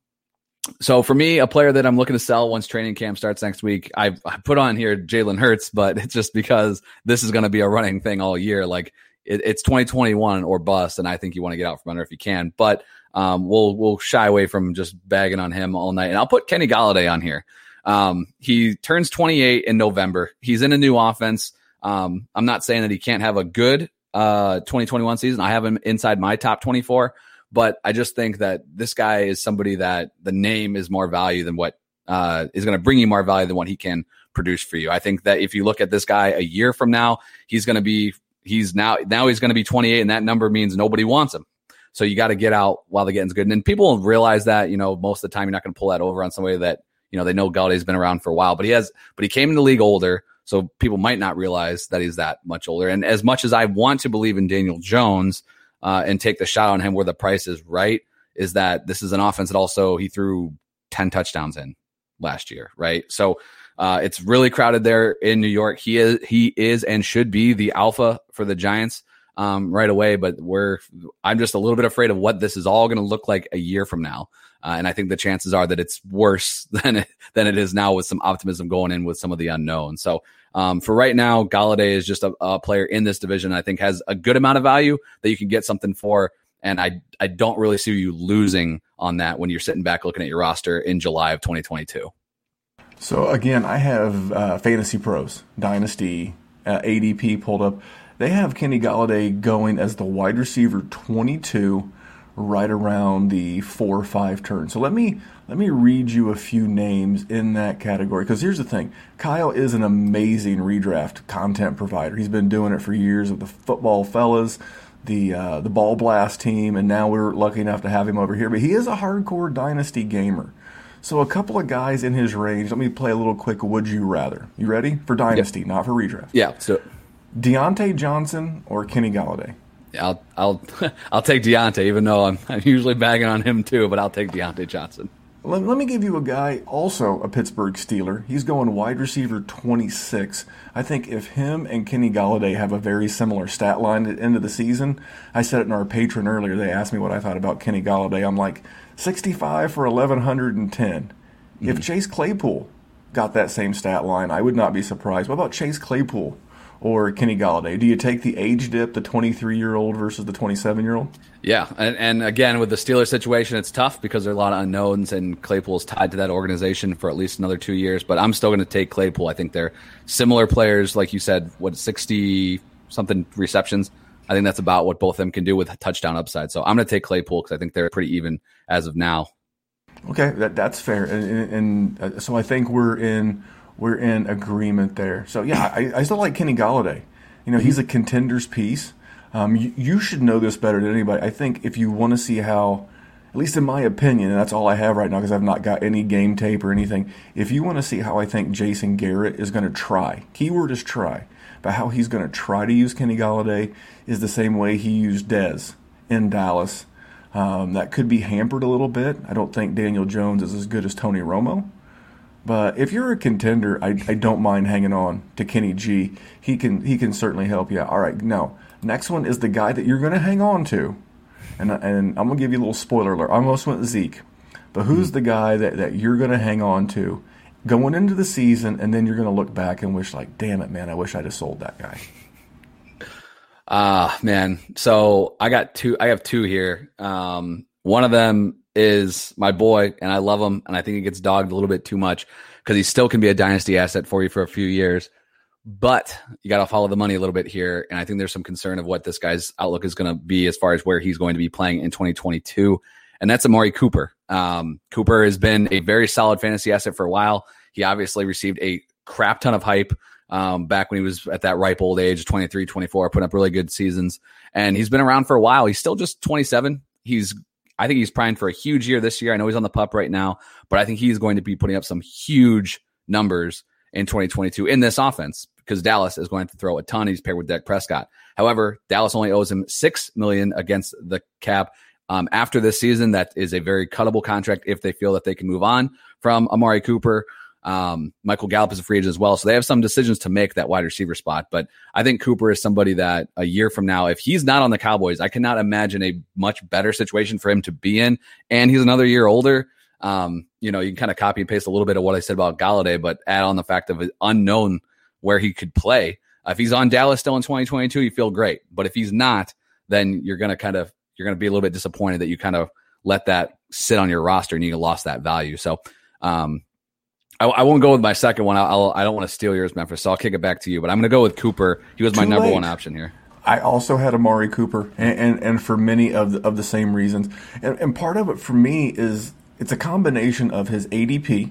so for me, a player that I'm looking to sell once training camp starts next week, I, I put on here Jalen Hurts, but it's just because this is going to be a running thing all year. Like it, it's 2021 or bust, and I think you want to get out from under if you can. But um, we'll we'll shy away from just bagging on him all night, and I'll put Kenny Golladay on here. Um, he turns 28 in November. He's in a new offense. Um, I'm not saying that he can't have a good uh 2021 season. I have him inside my top 24 but I just think that this guy is somebody that the name is more value than what uh, is going to bring you more value than what he can produce for you. I think that if you look at this guy a year from now, he's going to be he's now now he's going to be 28, and that number means nobody wants him. So you got to get out while the getting's good, and then people realize that you know most of the time you're not going to pull that over on somebody that you know they know Golladay's been around for a while, but he has but he came in the league older. So people might not realize that he's that much older. And as much as I want to believe in Daniel Jones, uh, and take the shot on him where the price is right is that this is an offense that also he threw 10 touchdowns in last year, right? So uh, it's really crowded there in New York. He is he is and should be the alpha for the Giants um, right away, but we're I'm just a little bit afraid of what this is all going to look like a year from now. Uh, and I think the chances are that it's worse *laughs* than it, than it is now with some optimism going in with some of the unknown. So um, for right now, Golladay is just a, a, player in this division. I think has a good amount of value that you can get something for. And I I don't really see you losing on that when you're sitting back looking at your roster in July of 2022. So again, I have uh, FantasyPros Dynasty uh, ADP pulled up. They have Kenny Golladay going as the wide receiver 22, right around the four or five turn. So let me let me read you a few names in that category. Because here's the thing: Kyle is an amazing redraft content provider. He's been doing it for years with the football fellas, the uh, the ball blast team, and now we're lucky enough to have him over here. But he is a hardcore dynasty gamer. So a couple of guys in his range. Let me play a little quick. Would you rather? You ready for dynasty, not for redraft? Yeah. So Diontae Johnson or Kenny Golladay? I'll I'll *laughs* I'll take Diontae, even though I'm, I'm usually bagging on him too. But I'll take Diontae Johnson. Let, let me give you a guy, also a Pittsburgh Steeler. He's going wide receiver 26. I think if him and Kenny Golladay have a very similar stat line at the end of the season, I said it in our Patreon earlier. They asked me what I thought about Kenny Golladay. I'm like, 65 for 1,110. Mm-hmm. If Chase Claypool got that same stat line, I would not be surprised. What about Chase Claypool? Or Kenny Golladay? Do you take the age dip, the 23 year old versus the 27 year old? Yeah, and, and, again with the Steelers situation, it's tough because there are a lot of unknowns, and Claypool's tied to that organization for at least another two years. But I'm still going to take Claypool. I think they're similar players, like you said. What 60 something receptions? I think that's about what both of them can do with touchdown upside. So I'm going to take Claypool because I think they're pretty even as of now. Okay, that, that's fair, and, and, and uh, so I think we're in we're in agreement there. So yeah, I, I still like Kenny Golladay. You know, he's a contender's piece. Um, you, you, should know this better than anybody. I think if you want to see how, at least in my opinion, and that's all I have right now because I've not got any game tape or anything. If you want to see how I think Jason Garrett is going to try, keyword is try, but how he's going to try to use Kenny Golladay is the same way he used Dez in Dallas. Um, that could be hampered a little bit. I don't think Daniel Jones is as good as Tony Romo. But if you're a contender, I, I don't mind hanging on to Kenny G. He can he can certainly help you. Out. All right, now next one is the guy that you're going to hang on to, and and I'm going to give you a little spoiler alert. I almost went Zeke, but who's mm-hmm. the guy that that you're going to hang on to going into the season, and then you're going to look back and wish like, damn it, man, I wish I'd have sold that guy. Ah, uh, man. So I got two. I have two here. Um, one of them is my boy, and I love him, and I think he gets dogged a little bit too much because he still can be a dynasty asset for you for a few years. But you got to follow the money a little bit here, and I think there's some concern of what this guy's outlook is going to be as far as where he's going to be playing in 2022, and that's Amari Cooper. Um, Cooper has been a very solid fantasy asset for a while. He obviously received a crap ton of hype um, back when he was at that ripe old age, 23, 24, putting up really good seasons. And he's been around for a while. He's still just 27. He's I think he's primed for a huge year this year. I know he's on the pup right now, but I think he's going to be putting up some huge numbers in 2022 in this offense because Dallas is going to throw a ton. He's paired with Dak Prescott. However, Dallas only owes him six million against the cap. Um, after this season, that is a very cuttable contract if they feel that they can move on from Amari Cooper. Um, Michael Gallup is a free agent as well. So they have some decisions to make that wide receiver spot. But I think Cooper is somebody that a year from now, if he's not on the Cowboys, I cannot imagine a much better situation for him to be in. And he's another year older. Um, you know, you can kind of copy and paste a little bit of what I said about Golladay, but add on the fact of unknown where he could play. if he's on Dallas still in 2022, you feel great. But if he's not, then you're going to kind of, you're going to be a little bit disappointed that you kind of let that sit on your roster and you lost that value. So, um, I, I, won't go with my second one. I'll, I don't want to steal yours, Memphis. So I'll kick it back to you. But I'm going to go with Cooper. He was my Too number late. one option here. I also had Amari Cooper, and, and, and for many of the, of the same reasons. And, and part of it for me is it's a combination of his ADP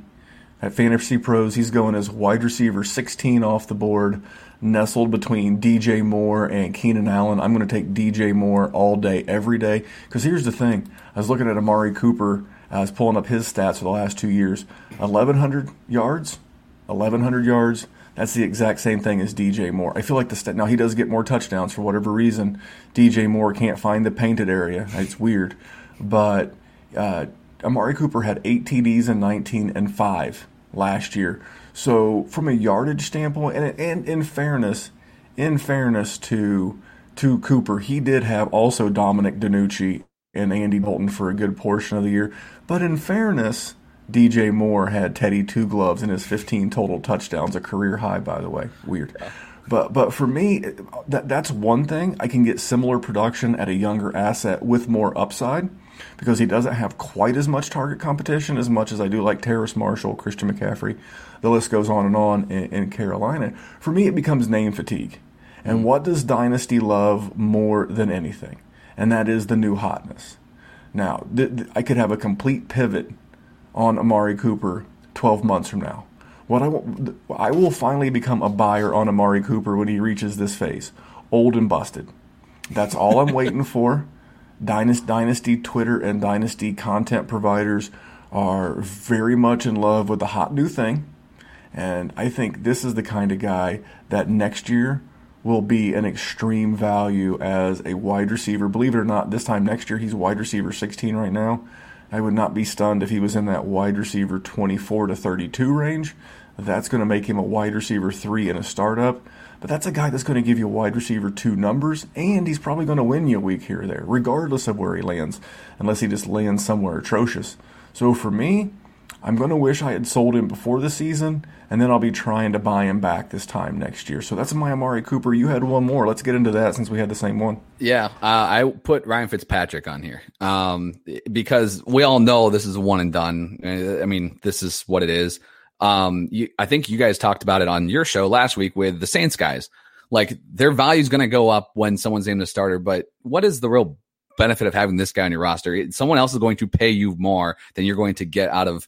at FantasyPros. He's going as wide receiver 16 off the board, nestled between DJ Moore and Keenan Allen. I'm going to take DJ Moore all day, every day. Because here's the thing I was looking at Amari Cooper I was pulling up his stats for the last two years 1,100 yards, 1,100 yards. That's the exact same thing as DJ Moore. I feel like the stat, now he does get more touchdowns for whatever reason. DJ Moore can't find the painted area. It's weird. But uh, Amari Cooper had eight TDs and 19 and 5 last year. So from a yardage standpoint, and, and in fairness, in fairness to to Cooper, he did have also Dominic DiNucci and Andy Dalton for a good portion of the year. But in fairness, DJ Moore had Teddy Two Gloves in his 15 total touchdowns, a career high, by the way. Weird. But but for me, that that's one thing. I can get similar production at a younger asset with more upside because he doesn't have quite as much target competition as much as I do like Terrace Marshall, Christian McCaffrey. The list goes on and on in, in Carolina. For me, it becomes name fatigue. And mm. what does Dynasty love more than anything? and that is the new hotness. Now, th- th- I could have a complete pivot on Amari Cooper 12 months from now. What I, will finally become a buyer on Amari Cooper when he reaches this phase, old and busted. That's all I'm waiting *laughs* for. Dynasty, Dynasty Twitter and Dynasty content providers are very much in love with the hot new thing. And I think this is the kind of guy that next year will be an extreme value as a wide receiver. Believe it or not, this time next year he's wide receiver 16 right now. I would not be stunned if he was in that wide receiver 24 to 32 range. That's going to make him a wide receiver 3 in a startup. But that's a guy that's going to give you wide receiver 2 numbers, and he's probably going to win you a week here or there, regardless of where he lands, unless he just lands somewhere atrocious. So for me, I'm going to wish I had sold him before the season, and then I'll be trying to buy him back this time next year. So that's my Amari Cooper. You had one more. Let's get into that since we had the same one. Yeah, uh, I put Ryan Fitzpatrick on here um, because we all know this is one and done. I mean, this is what it is. Um, you, I think you guys talked about it on your show last week with the Saints guys. Like their value is going to go up when someone's named a starter, but what is the real benefit of having this guy on your roster? Someone else is going to pay you more than you're going to get out of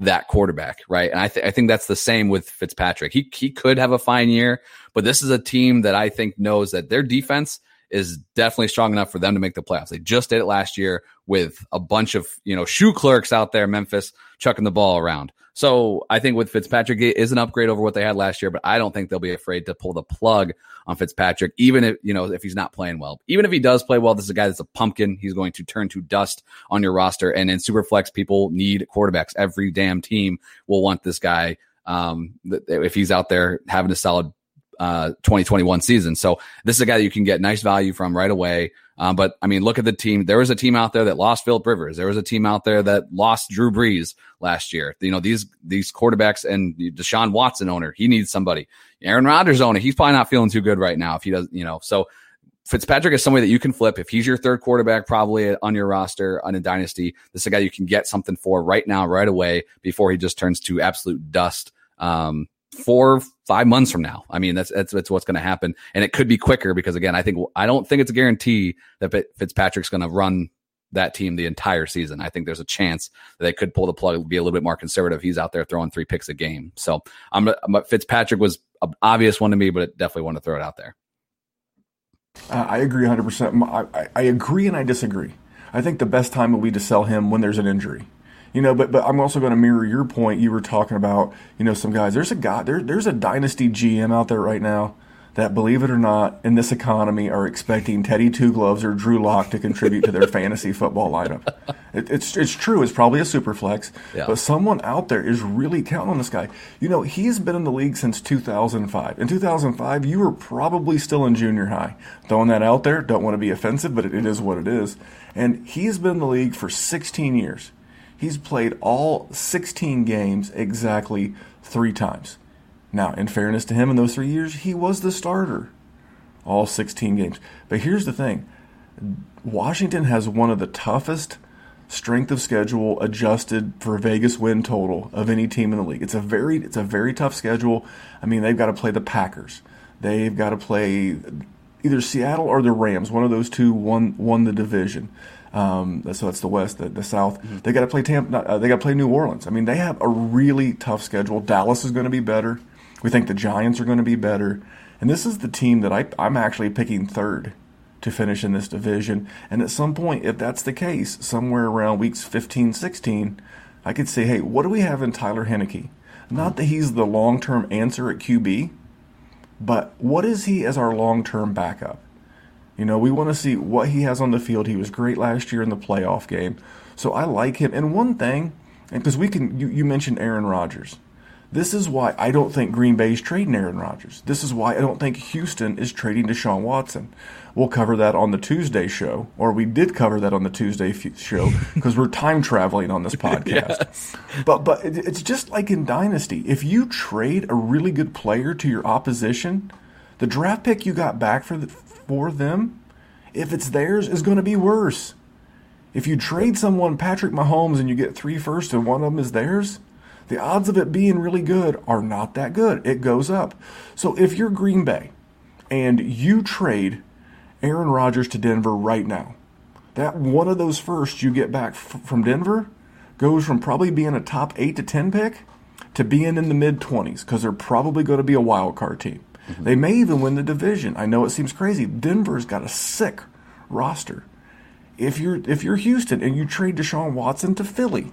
that quarterback, right? And I, th- I think that's the same with Fitzpatrick. He he could have a fine year, but this is a team that I think knows that their defense is definitely strong enough for them to make the playoffs. They just did it last year with a bunch of you know shoe clerks out there, Memphis chucking the ball around. So I think with Fitzpatrick it is an upgrade over what they had last year, but I don't think they'll be afraid to pull the plug on Fitzpatrick, even if you know if he's not playing well. Even if he does play well, this is a guy that's a pumpkin. He's going to turn to dust on your roster. And in Superflex, people need quarterbacks. Every damn team will want this guy. Um, if he's out there having a solid uh, 2021 season. So this is a guy that you can get nice value from right away. Um, but I mean, look at the team. There was a team out there that lost Philip Rivers. There was a team out there that lost Drew Brees last year. You know, these, these quarterbacks and Deshaun Watson owner, he needs somebody. Aaron Rodgers owner, he's probably not feeling too good right now if he doesn't, you know, so Fitzpatrick is somebody that you can flip. If he's your third quarterback, probably on your roster on a dynasty, this is a guy you can get something for right now, right away before he just turns to absolute dust. Um, four, five months from now. I mean, that's that's, that's what's going to happen, and it could be quicker because again, I think I don't think it's a guarantee that Fitzpatrick's going to run that team the entire season. I think there's a chance that they could pull the plug, be a little bit more conservative. He's out there throwing three picks a game, so I'm, Fitzpatrick was an obvious one to me, but it definitely want to throw it out there. Uh, I agree 100. percent I, I agree and I disagree. I think the best time will be to sell him when there's an injury. You know, but but I'm also going to mirror your point. You were talking about, you know, some guys. There's a guy there. There's a dynasty GM out there right now that, believe it or not, in this economy, are expecting Teddy Two Gloves or Drew Lock to contribute to their *laughs* fantasy football lineup. It, it's it's true. It's probably a super flex, yeah. but someone out there is really counting on this guy. You know, he's been in the league since 2005. In 2005, you were probably still in junior high. Throwing that out there, don't want to be offensive, but it, it is what it is. And he's been in the league for 16 years. He's played all 16 games exactly three times. Now, in fairness to him, in those three years, he was the starter all 16 games. But here's the thing Washington has one of the toughest strength of schedule adjusted for Vegas win total of any team in the league. It's a very it's a very tough schedule. I mean, they've got to play the Packers. They've got to play either Seattle or the Rams. One of those two won won the division. Um, so that's the West, the, the South. Mm-hmm. They got to play Tampa. Uh, they got to play New Orleans. I mean, they have a really tough schedule. Dallas is going to be better. We think the Giants are going to be better. And this is the team that I, I'm actually picking third to finish in this division. And at some point, if that's the case, somewhere around weeks 15, 16, I could say, hey, what do we have in Taylor Heinicke? Not that he's the long term answer at QB, but what is he as our long term backup? You know, we want to see what he has on the field. He was great last year in the playoff game. So I like him. And one thing, because we can, you, you mentioned Aaron Rodgers. This is why I don't think Green Bay is trading Aaron Rodgers. This is why I don't think Houston is trading Deshaun Watson. We'll cover that on the Tuesday show, or we did cover that on the Tuesday show *laughs* because we're time traveling on this podcast. yes. But but it's just like in Dynasty. If you trade a really good player to your opposition, the draft pick you got back for the, for them, if it's theirs, is going to be worse. If you trade someone Patrick Mahomes and you get three first and one of them is theirs, the odds of it being really good are not that good. It goes up. So if you're Green Bay and you trade Aaron Rodgers to Denver right now, that one of those first you get back f- from Denver goes from probably being a top eight to 10 pick to being in the mid 20s because they're probably going to be a wild card team. Mm-hmm. They may even win the division. I know it seems crazy. Denver's got a sick roster. If you're if you're Houston and you trade Deshaun Watson to Philly,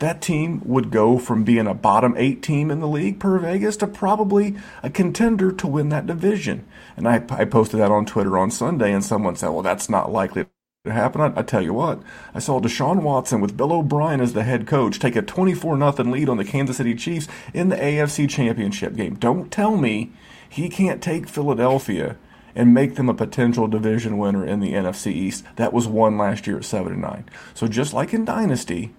that team would go from being a bottom eight team in the league per Vegas to probably a contender to win that division. And I, I posted that on Twitter on Sunday, and someone said, well, that's not likely to happen. I, I tell you what, I saw Deshaun Watson with Bill O'Brien as the head coach take a 24 0 lead on the Kansas City Chiefs in the AFC Championship game. Don't tell me he can't take Philadelphia and make them a potential division winner in the NFC East. That was won last year at 7 9. So just like in Dynasty,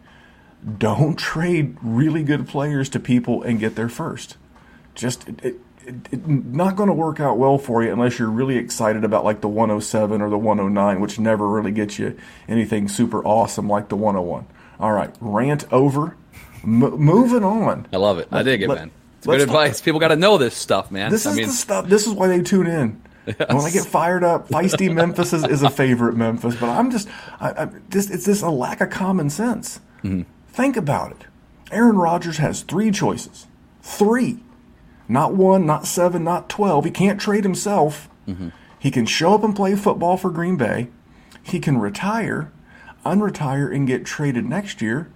don't trade really good players to people and get there first. Just it, it, it, not going to work out well for you unless you're really excited about like the 107 or the 109, which never really gets you anything super awesome like the 101. All right, rant over. M- moving on. I love it. I dig it, let, man. It's good advice. Talk. People got to know this stuff, man. This I is mean, the stuff. This is why they tune in. Yes. When I get fired up, feisty *laughs* Memphis is, is, a favorite Memphis, but I'm just, I, I, this, it's just a lack of common sense. Mm-hmm. Think about it. Aaron Rodgers has three choices. Three. Not one, not seven, not 12. He can't trade himself. Mm-hmm. He can show up and play football for Green Bay. He can retire, unretire, and get traded next year,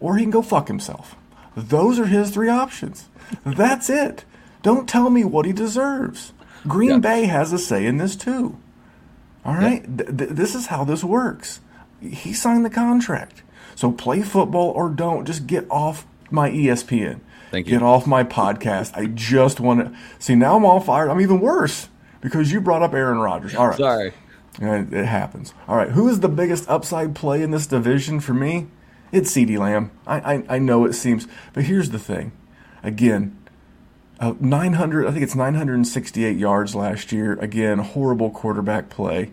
or he can go fuck himself. Those are his three options. That's it. Don't tell me what he deserves. Green yeah. Bay has a say in this too. All right? Yeah. Th- th- this is how this works. He signed the contract. So play football or don't. Just get off my ESPN. Thank you. Get off my podcast. I just want to see. Now I'm all fired. I'm even worse because you brought up Aaron Rodgers. All right. Sorry. It, it happens. All right. Who is the biggest upside play in this division for me? It's CeeDee Lamb. I, I, I know it seems, but here's the thing. Again, uh, 900. I think it's 968 yards last year. Again, horrible quarterback play.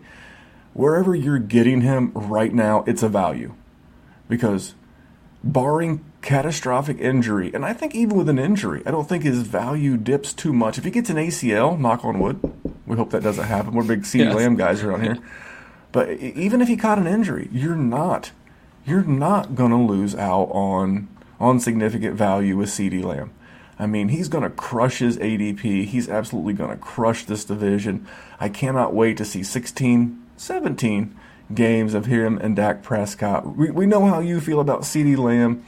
Wherever you're getting him right now, it's a value because barring catastrophic injury, and I think even with an injury, I don't think his value dips too much. If he gets an ACL, knock on wood, we hope that doesn't happen. We're big CeeDee yes. Lamb guys around here. But even if he caught an injury, you're not you're not going to lose out on on significant value with CeeDee Lamb. I mean, he's going to crush his ADP. He's absolutely going to crush this division. I cannot wait to see 16, 17 games of him and Dak Prescott. We, we know how you feel about CeeDee Lamb.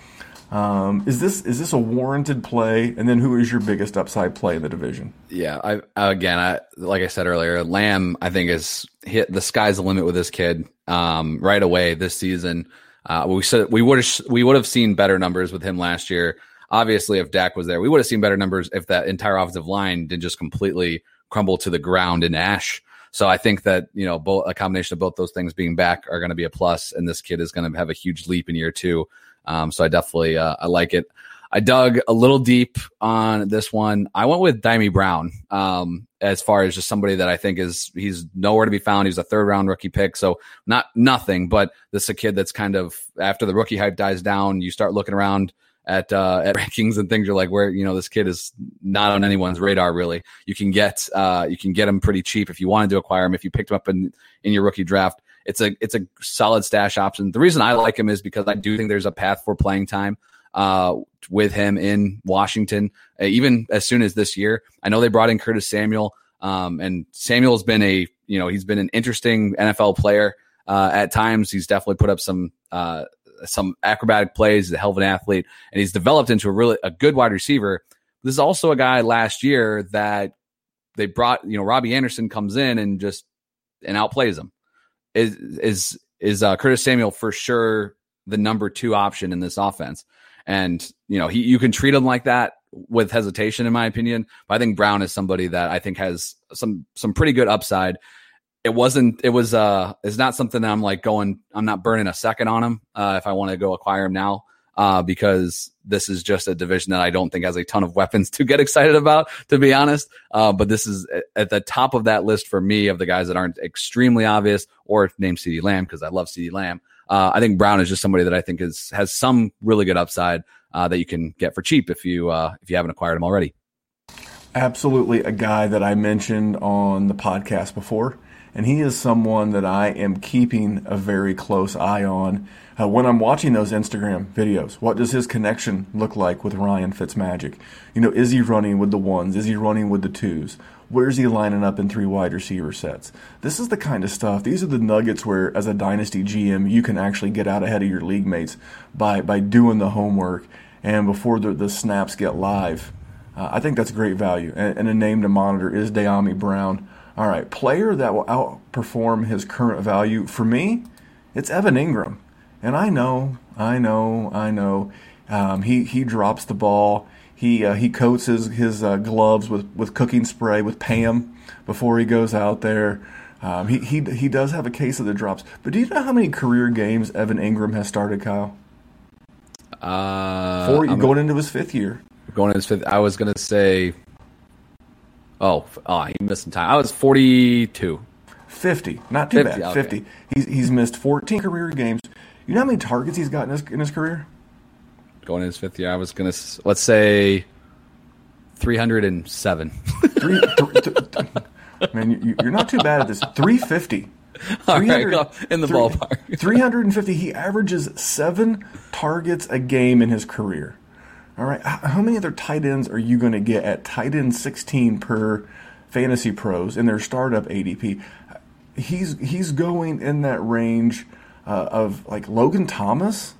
Um, is this is this a warranted play? And then who is your biggest upside play in the division? Yeah, I again, I like I said earlier, Lamb I think is hit the sky's the limit with this kid um, right away this season. Uh, we said we would we would have seen better numbers with him last year. Obviously, if Dak was there, we would have seen better numbers if that entire offensive line didn't just completely crumble to the ground in ash. So I think that you know both a combination of both those things being back are going to be a plus, and this kid is going to have a huge leap in year two. Um, so I definitely uh, I like it. I dug a little deep on this one. I went with Dyami Brown um, as far as just somebody that I think is he's nowhere to be found. He's a third round rookie pick, so not nothing, but this is a kid that's kind of after the rookie hype dies down, you start looking around at uh, at *laughs* rankings and things. You're like, where you know this kid is not on anyone's radar really. You can get uh, you can get him pretty cheap if you wanted to acquire him. If you picked him up in in your rookie draft, it's a it's a solid stash option. The reason I like him is because I do think there's a path for playing time uh, with him in Washington, uh, even as soon as this year. I know they brought in Curtis Samuel, um, and Samuel's been a you know he's been an interesting NFL player uh, at times. He's definitely put up some uh, some acrobatic plays. He's a hell of an athlete, and he's developed into a really a good wide receiver. This is also a guy last year that they brought. You know, Robbie Anderson comes in and just and outplays him. Is is is uh, Curtis Samuel for sure the number two option in this offense? And you know, he you can treat him like that with hesitation, in my opinion. But I think Brown is somebody that I think has some some pretty good upside it wasn't it was uh it's not something that I'm like going I'm not burning a second on him uh if I want to go acquire him now uh because this is just a division that I don't think has a ton of weapons to get excited about to be honest. Uh but this is at the top of that list for me of the guys that aren't extremely obvious or named CeeDee Lamb because I love CeeDee Lamb. Uh I think Brown is just somebody that I think is has some really good upside uh that you can get for cheap if you uh if you haven't acquired him already. Absolutely a guy that I mentioned on the podcast before, and he is someone that I am keeping a very close eye on. Uh, when I'm watching those Instagram videos, what does his connection look like with Ryan Fitzmagic? You know, is he running with the ones? Is he running with the twos? Where's he lining up in three wide receiver sets? This is the kind of stuff. These are the nuggets where, as a dynasty GM, you can actually get out ahead of your league mates by by doing the homework and before the, the snaps get live. Uh, I think that's great value. And, and a name to monitor is Dyami Brown. All right, player that will outperform his current value for me, it's Evan Engram. And I know, I know, I know. Um, he he drops the ball. He uh, he coats his his uh, gloves with, with cooking spray with Pam before he goes out there. Um, he he he does have a case of the drops. But do you know how many career games Evan Engram has started, Kyle? Uh, Four. Going into his fifth year. Going into his fifth. I was gonna say. Oh, oh, he missed some time. I was forty-two. 50, not too 50, bad. okay. 50. He's, he's missed 14 career games. You know how many targets he's got in his, in his career? Going into his fifth year, I was gonna let's say three hundred and seven. Three, *laughs* th- th- th- man, you, you're not too bad at this. 350. All right, in the three- ballpark. 350. He averages seven targets a game in his career. All right. How many other tight ends are you going to get at tight end 16 per FantasyPros in their startup ADP? He's he's going in that range uh, of like Logan Thomas.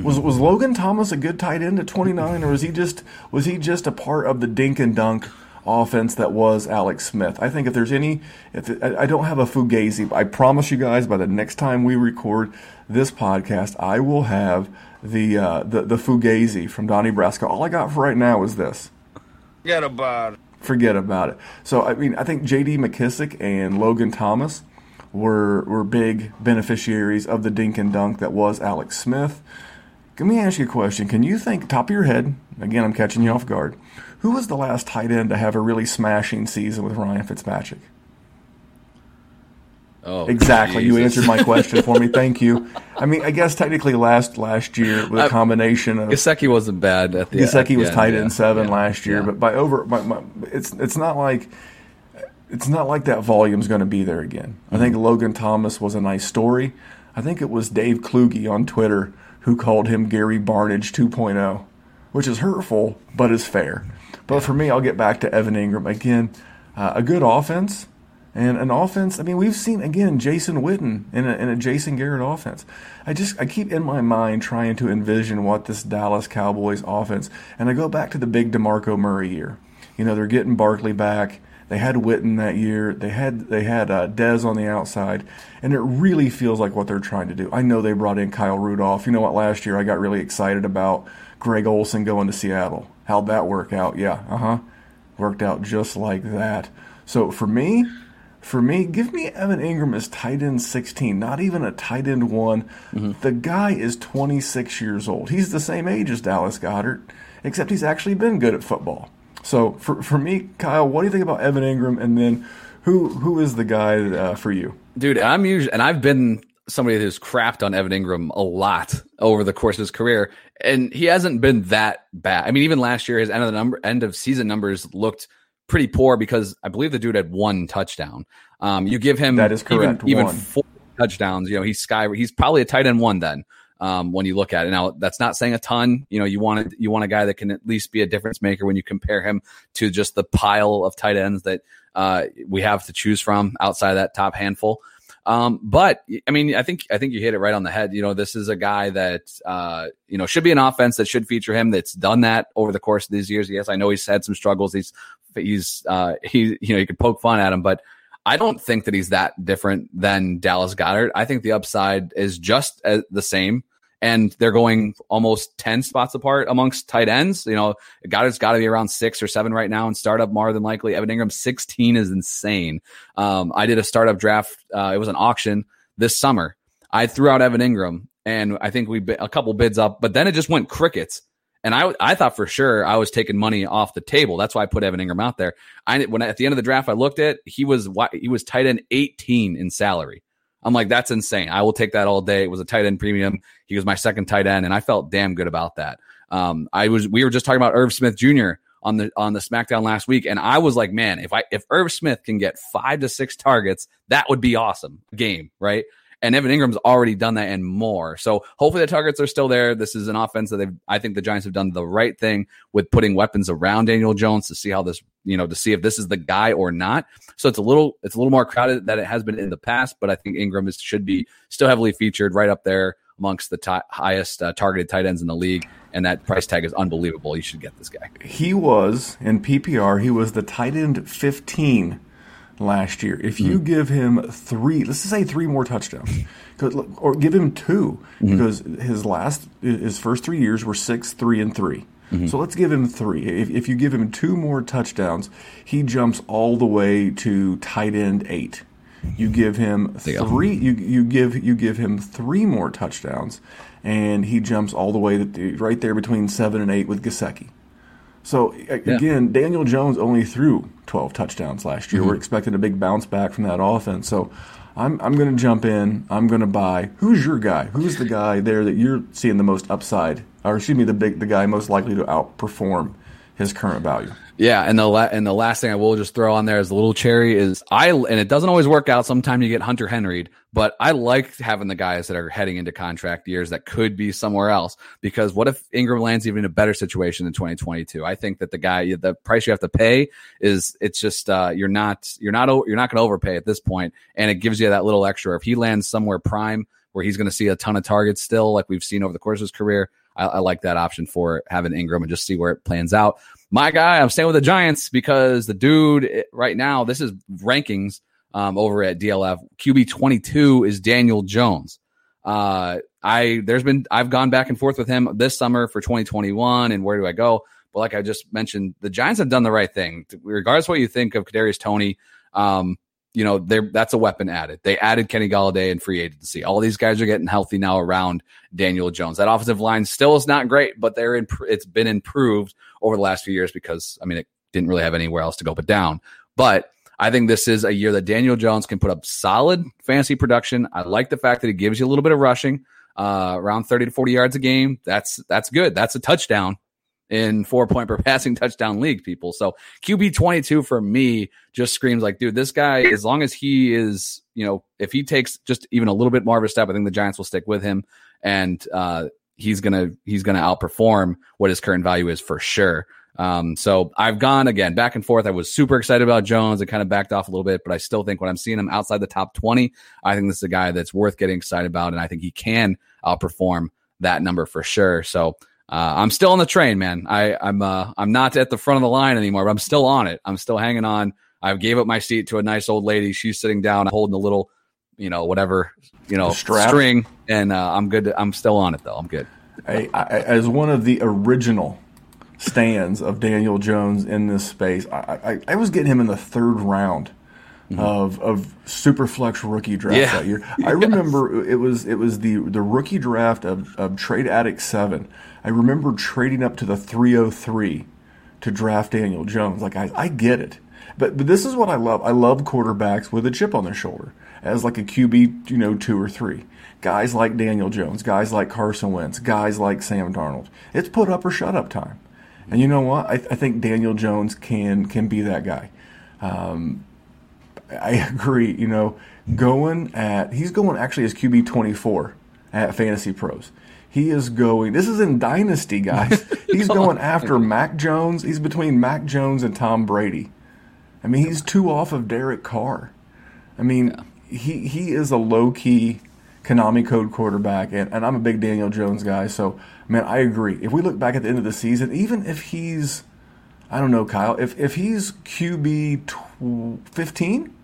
Was was Logan Thomas a good tight end at 29, or was he just was he just a part of the dink and dunk offense that was Alex Smith? I think if there's any, if it, I I don't have a fugazi, but I promise you guys by the next time we record this podcast, I will have the uh, the the fugazi from Donnie Brasco. All I got for right now is this Forget about it. forget about it. So I mean, I think J.D. McKissic and Logan Thomas were were big beneficiaries of the dink and dunk that was Alex Smith. Let me ask you a question. Can you think top of your head? Again, I'm catching you off guard. Who was the last tight end to have a really smashing season with Ryan Fitzpatrick? Oh, Exactly. You answered my question for me. *laughs* Thank you. I mean, I guess technically last last year with a combination of Gesicki wasn't bad at the. the was end, tight yeah. seven Yeah. last year, Yeah. but by over, by, by, it's it's not like it's not like that volume's going to be there again. I think Mm-hmm. Logan Thomas was a nice story. I think it was Dave Kluge on Twitter who called him Gary Barnidge 2.0, which is hurtful but is fair. But for me, I'll get back to Evan Engram again. Uh, a good offense and an offense. I mean, we've seen again Jason Witten in a, in a Jason Garrett offense. I just I keep in my mind trying to envision what this Dallas Cowboys offense, and I go back to the big Demarco Murray year. You know, they're getting Barkley back. They had Witten that year. They had they had uh, Dez on the outside, and it really feels like what they're trying to do. I know they brought in Kyle Rudolph. You know what? Last year I got really excited about Greg Olsen going to Seattle. How'd that work out? Yeah, uh huh, worked out just like that. So for me, for me, give me Evan Engram as tight end 16, not even a tight end one. The guy is 26 years old. He's the same age as Dallas Goedert, except he's actually been good at football. So for, for me, Kyle, what do you think about Evan Engram? And then who who is the guy uh, for you? dude. I'm usually, and I've been somebody who's crapped on Evan Engram a lot over the course of his career, and he hasn't been that bad. I mean, even last year, his end of the number, end of season numbers looked pretty poor because I believe the dude had one touchdown. Um, you give him That is even- correct, even, one. four touchdowns. You know, he's sky. He's probably a tight end one then. Um, when you look at it now, that's not saying a ton. You know, you want you want a guy that can at least be a difference maker when you compare him to just the pile of tight ends that uh, we have to choose from outside of that top handful. Um, but I mean, I think I think you hit it right on the head. You know, this is a guy that uh, you know should be an offense that should feature him. That's done that over the course of these years. Yes, I know he's had some struggles. He's he's uh, he you know you could poke fun at him, but I don't think that he's that different than Dallas Goedert. I think the upside is just uh, the same. And they're going almost 10 spots apart amongst tight ends. You know, Goedert's got to be around six or seven right now and startup more than likely. Evan Engram, 16 is insane. Um, I did a startup draft. Uh, it was an auction this summer. I threw out Evan Engram and I think we bid a couple bids up, but then it just went crickets. And I, I thought for sure I was taking money off the table. That's why I put Evan Engram out there. I, when at the end of the draft, I looked at, he was, he was tight end 18 in salary. I'm like, that's insane. I will take that all day. It was a tight end premium. He was my second tight end, and I felt damn good about that. Um, I was, we were just talking about Irv Smith Jr. on the on the SmackDown last week, and I was like, man, if I if Irv Smith can get five to six targets, that would be awesome game, right? And Evan Engram's already done that and more. So hopefully the targets are still there. This is an offense that they I think the Giants have done the right thing with putting weapons around Daniel Jones to see how this, you know, to see if this is the guy or not. So it's a little it's a little more crowded than it has been in the past, but I think Engram is, should be still heavily featured right up there amongst the t- highest uh, targeted tight ends in the league. And that price tag is unbelievable. You should get this guy. He was in PPR. He was the tight end 15 last year. If you mm-hmm. give him three, let's say three more touchdowns, *laughs* or give him 2 mm-hmm. because his last his first three years were six, three, and 3 mm-hmm. So let's give him three. If, if you give him two more touchdowns, he jumps all the way to tight end eight. You give him three. You you give you give him three more touchdowns, and he jumps all the way to, right there between seven and eight with Gesicki. So again, yeah. Daniel Jones only threw 12 touchdowns last year. Mm-hmm. We're expecting a big bounce back from that offense. So I'm I'm going to jump in. I'm going to buy. Who's your guy? Who's the guy there that you're seeing the most upside, or excuse me, the big the guy most likely to outperform his current value? Yeah, and the la- and the last thing I will just throw on there is the little cherry is I and it doesn't always work out. Sometimes you get Hunter Henry, but I like having the guys that are heading into contract years that could be somewhere else. Because what if Engram lands even in a better situation in 2022? I think that the guy, the price you have to pay is it's just uh, you're not you're not you're not going to overpay at this point, and it gives you that little extra. If he lands somewhere prime where he's going to see a ton of targets still, like we've seen over the course of his career, I, I, like that option for having Engram and just see where it plans out. My guy, I'm staying with the Giants because the dude eh, right now, this is rankings um, over at DLF. QB 22 is Daniel Jones. Uh, I there's been I've gone back and forth with him this summer for 2021 and where do I go? But like I just mentioned, the Giants have done the right thing. Regardless what you think of Kadarius Toney. um, you know, there that's a weapon added. They added Kenny Golladay in free agency. All these guys are getting healthy now around Daniel Jones. That offensive line still is not great, but they're in, it's been improved over the last few years because I mean it didn't really have anywhere else to go but down. But I think this is a year that Daniel Jones can put up solid fantasy production. I like the fact that he gives you a little bit of rushing, uh, around 30 to 40 yards a game. That's that's good. That's a touchdown in four point per *laughs* passing touchdown league, people. So QB 22 for me just screams like, dude, this guy, as long as he is, you know, if he takes just even a little bit more of a step, I think the Giants will stick with him and, uh, he's gonna he's gonna outperform what his current value is for sure. Um, so I've gone again back and forth. I was super excited about Jones and kind of backed off a little bit, but I still think when I'm seeing him outside the top 20, I think this is a guy that's worth getting excited about, and I think he can outperform that number for sure. So uh, I'm still on the train, man. I, I'm uh, I'm not at the front of the line anymore, but I'm still on it. I'm still hanging on. I gave up my seat to a nice old lady. She's sitting down, holding a little, you know, whatever, you know, string, and uh, I'm good. To, I'm still on it though. I'm good. I, I, as one of the original stands of Daniel Jones in this space, I, I, I was getting him in the third round mm-hmm. of of Superflex rookie draft yeah. that year. *laughs* I remember it was it was the the rookie draft of, of Trade Addict Seven. I remember trading up to the 303 to draft Daniel Jones. Like I, I get it. But but this is what I love. I love quarterbacks with a chip on their shoulder as like a QB, you know, two or three. Guys like Daniel Jones, guys like Carson Wentz, guys like Sam Darnold. It's put up or shut up time. And you know what? I, I think Daniel Jones can can be that guy. Um, I agree. You know, going at he's going actually as QB twenty four at FantasyPros. He is going. This is in Dynasty, *laughs* guys. He's going after Mac Jones. He's between Mac Jones and Tom Brady. I mean, he's two off of Derek Carr. I mean, yeah. he he is a low key Konami code quarterback, and, and I'm a big Daniel Jones guy. So, man, I agree. If we look back at the end of the season, even if he's, I don't know, Kyle, if if he's QB 15,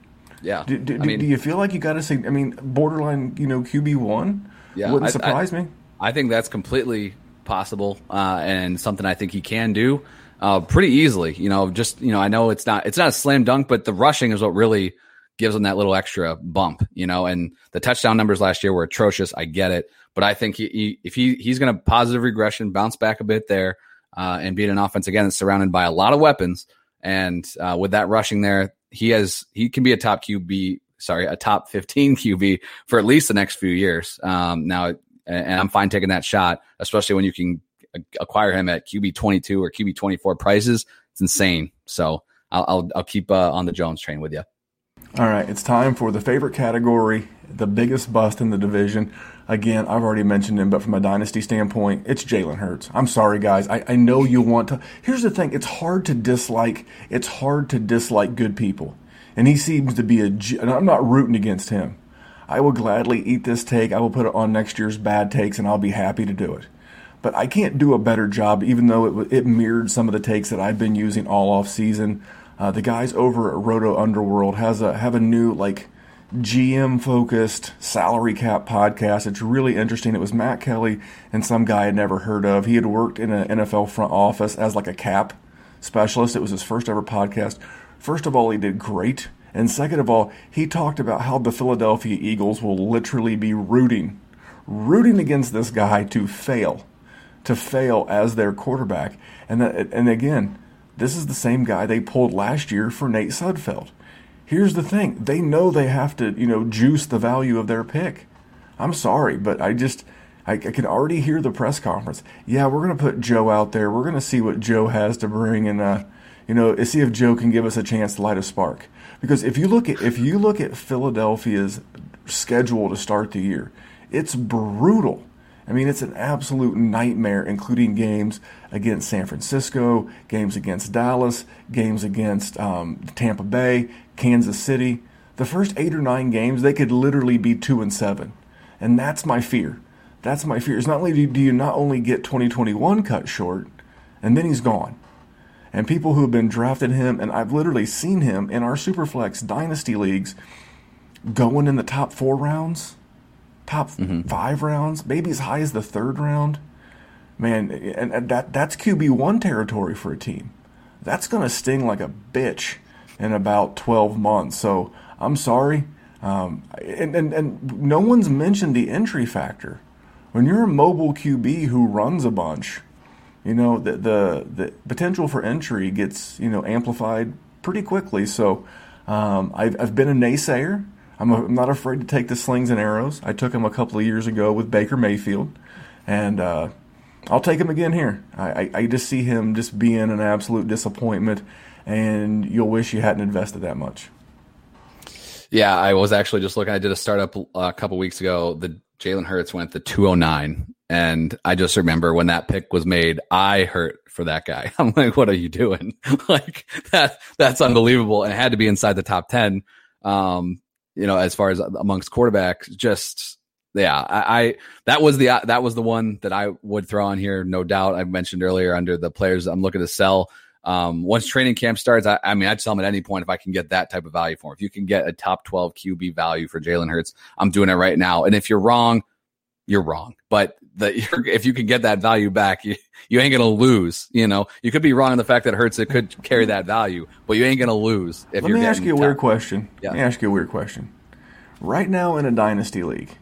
yeah. Do, do, mean, do, you feel like you got to say? I mean, borderline, you know, QB one. Yeah, wouldn't surprise I, me. I think that's completely possible uh, and something I think he can do uh, pretty easily. You know, just you know, I know it's not it's not a slam dunk, but the rushing is what really gives him that little extra bump. You know, and the touchdown numbers last year were atrocious. I get it, but I think he, he if he he's going to positive regression, bounce back a bit there, uh, and be an offense again that's surrounded by a lot of weapons. And uh, with that rushing there, he has he can be a top QB sorry, a top 15 QB for at least the next few years. Um, now, and I'm fine taking that shot, especially when you can acquire him at QB 22 or QB 24 prices. it's insane. So I'll I'll, I'll keep uh, on the Jones train with you. All right, it's time for the favorite category, the biggest bust in the division. Again, I've already mentioned him, but from a dynasty standpoint, it's Jalen Hurts. I'm sorry, guys. I, I know you want to. Here's the thing: it's hard to dislike. It's hard to dislike good people, and he seems to be a. And I'm not rooting against him. I will gladly eat this take. I will put it on next year's bad takes, and I'll be happy to do it. But I can't do a better job, even though it, it mirrored some of the takes that I've been using all off season. Uh, the guys over at Roto Underworld has a have a new like GM focused salary cap podcast. It's really interesting. It was Matt Kelley and some guy I'd never heard of. He had worked in an NFL front office as like a cap specialist. It was his first ever podcast. First of all, he did great. And second of all, he talked about how the Philadelphia Eagles will literally be rooting, rooting against this guy to fail, to fail as their quarterback. And that, and again, this is the same guy they pulled last year for Nate Sudfeld. Here's the thing: they know they have to, you know, juice the value of their pick. I'm sorry, but I just I, I can already hear the press conference. Yeah, we're gonna put Joe out there. We're gonna see what Joe has to bring, and uh, you know, see if Joe can give us a chance to light a spark. Because if you look at if you look at Philadelphia's schedule to start the year, it's brutal. I mean, it's an absolute nightmare, including games against San Francisco, games against Dallas, games against um, Tampa Bay, Kansas City. The first eight or nine games, they could literally be two and seven, and that's my fear. That's my fear. It's not only do you not only get 2021 cut short, and then he's gone and people who have been drafted him, and I've literally seen him in our Superflex dynasty leagues going in the top four rounds, top mm-hmm. five rounds, maybe as high as the third round. Man, and, that that's QB one territory for a team. That's going to sting like a bitch in about twelve months. So I'm sorry, um, and, and and no one's mentioned the entry factor. When you're a mobile QB who runs a bunch, you know the, the the potential for entry gets you know amplified pretty quickly. So um, I've I've been a naysayer. I'm, a, I'm not afraid to take the slings and arrows. I took him a couple of years ago with Baker Mayfield, and uh, I'll take him again here. I, I, I just see him just being an absolute disappointment, and you'll wish you hadn't invested that much. Yeah, I was actually just looking. I did a startup uh, a couple weeks ago. The Jalen Hurts went the 209 and I just remember when that pick was made, I hurt for that guy. *laughs* I'm like, what are you doing? *laughs* like that, that's unbelievable. And it had to be inside the top 10. Um, you know, as far as amongst quarterbacks, just, yeah, I, I, that was the, that was the one that I would throw on here. No doubt. I mentioned earlier under the players I'm looking to sell. Um, once training camp starts, I, I mean, I'd sell him at any point if I can get that type of value for him. If you can get a top 12 QB value for Jalen Hurts, I'm doing it right now. And if you're wrong, you're wrong. But the, *laughs* if you can get that value back, you, you ain't gonna lose. You know, you could be wrong in the fact that Hurts it could carry that value, but you ain't gonna lose. If Let me ask you a weird question. Yeah. Let me ask you a weird question. Right now in a dynasty league,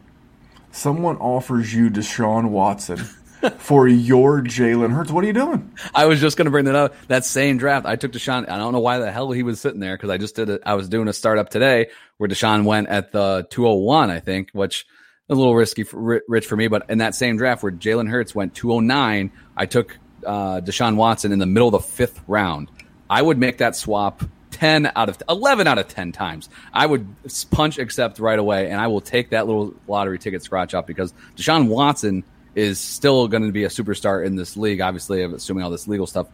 someone offers you Deshaun Watson *laughs* for your Jalen Hurts. What are you doing? I was just going to bring that up. That same draft, I took Deshaun. I don't know why the hell he was sitting there because I just did it. I was doing a startup today where Deshaun went at the 201, I think, which a little risky, for, rich for me. But in that same draft where Jalen Hurts went 209, I took uh, Deshaun Watson in the middle of the fifth round. I would make that swap 10 out of 11 out of 10 times. I would punch accept right away, and I will take that little lottery ticket scratch off because Deshaun Watson is still going to be a superstar in this league. Obviously, assuming all this legal stuff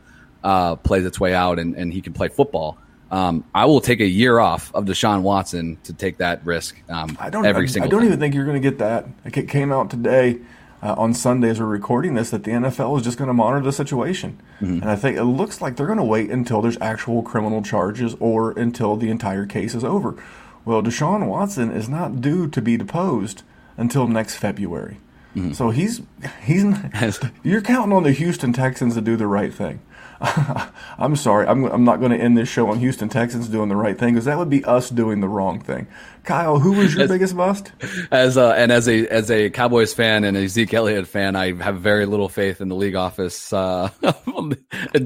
uh, plays its way out and, and he can play football. Um, I will take a year off of Deshaun Watson to take that risk. Um, I don't. Every I, single. I don't time. even think you're going to get that. It came out today uh, on Sunday as we're recording this that the NFL is just going to monitor the situation, mm-hmm. and I think it looks like they're going to wait until there's actual criminal charges or until the entire case is over. Well, Deshaun Watson is not due to be deposed until next February. Mm-hmm. So he's he's *laughs* you're counting on the Houston Texans to do the right thing. *laughs* I'm sorry, I'm, I'm not going to end this show on Houston Texans doing the right thing because that would be us doing the wrong thing. Kyle, who was your as, biggest bust? As a, and as a as a Cowboys fan and a Zeke Elliott fan, I have very little faith in the league office uh, *laughs* during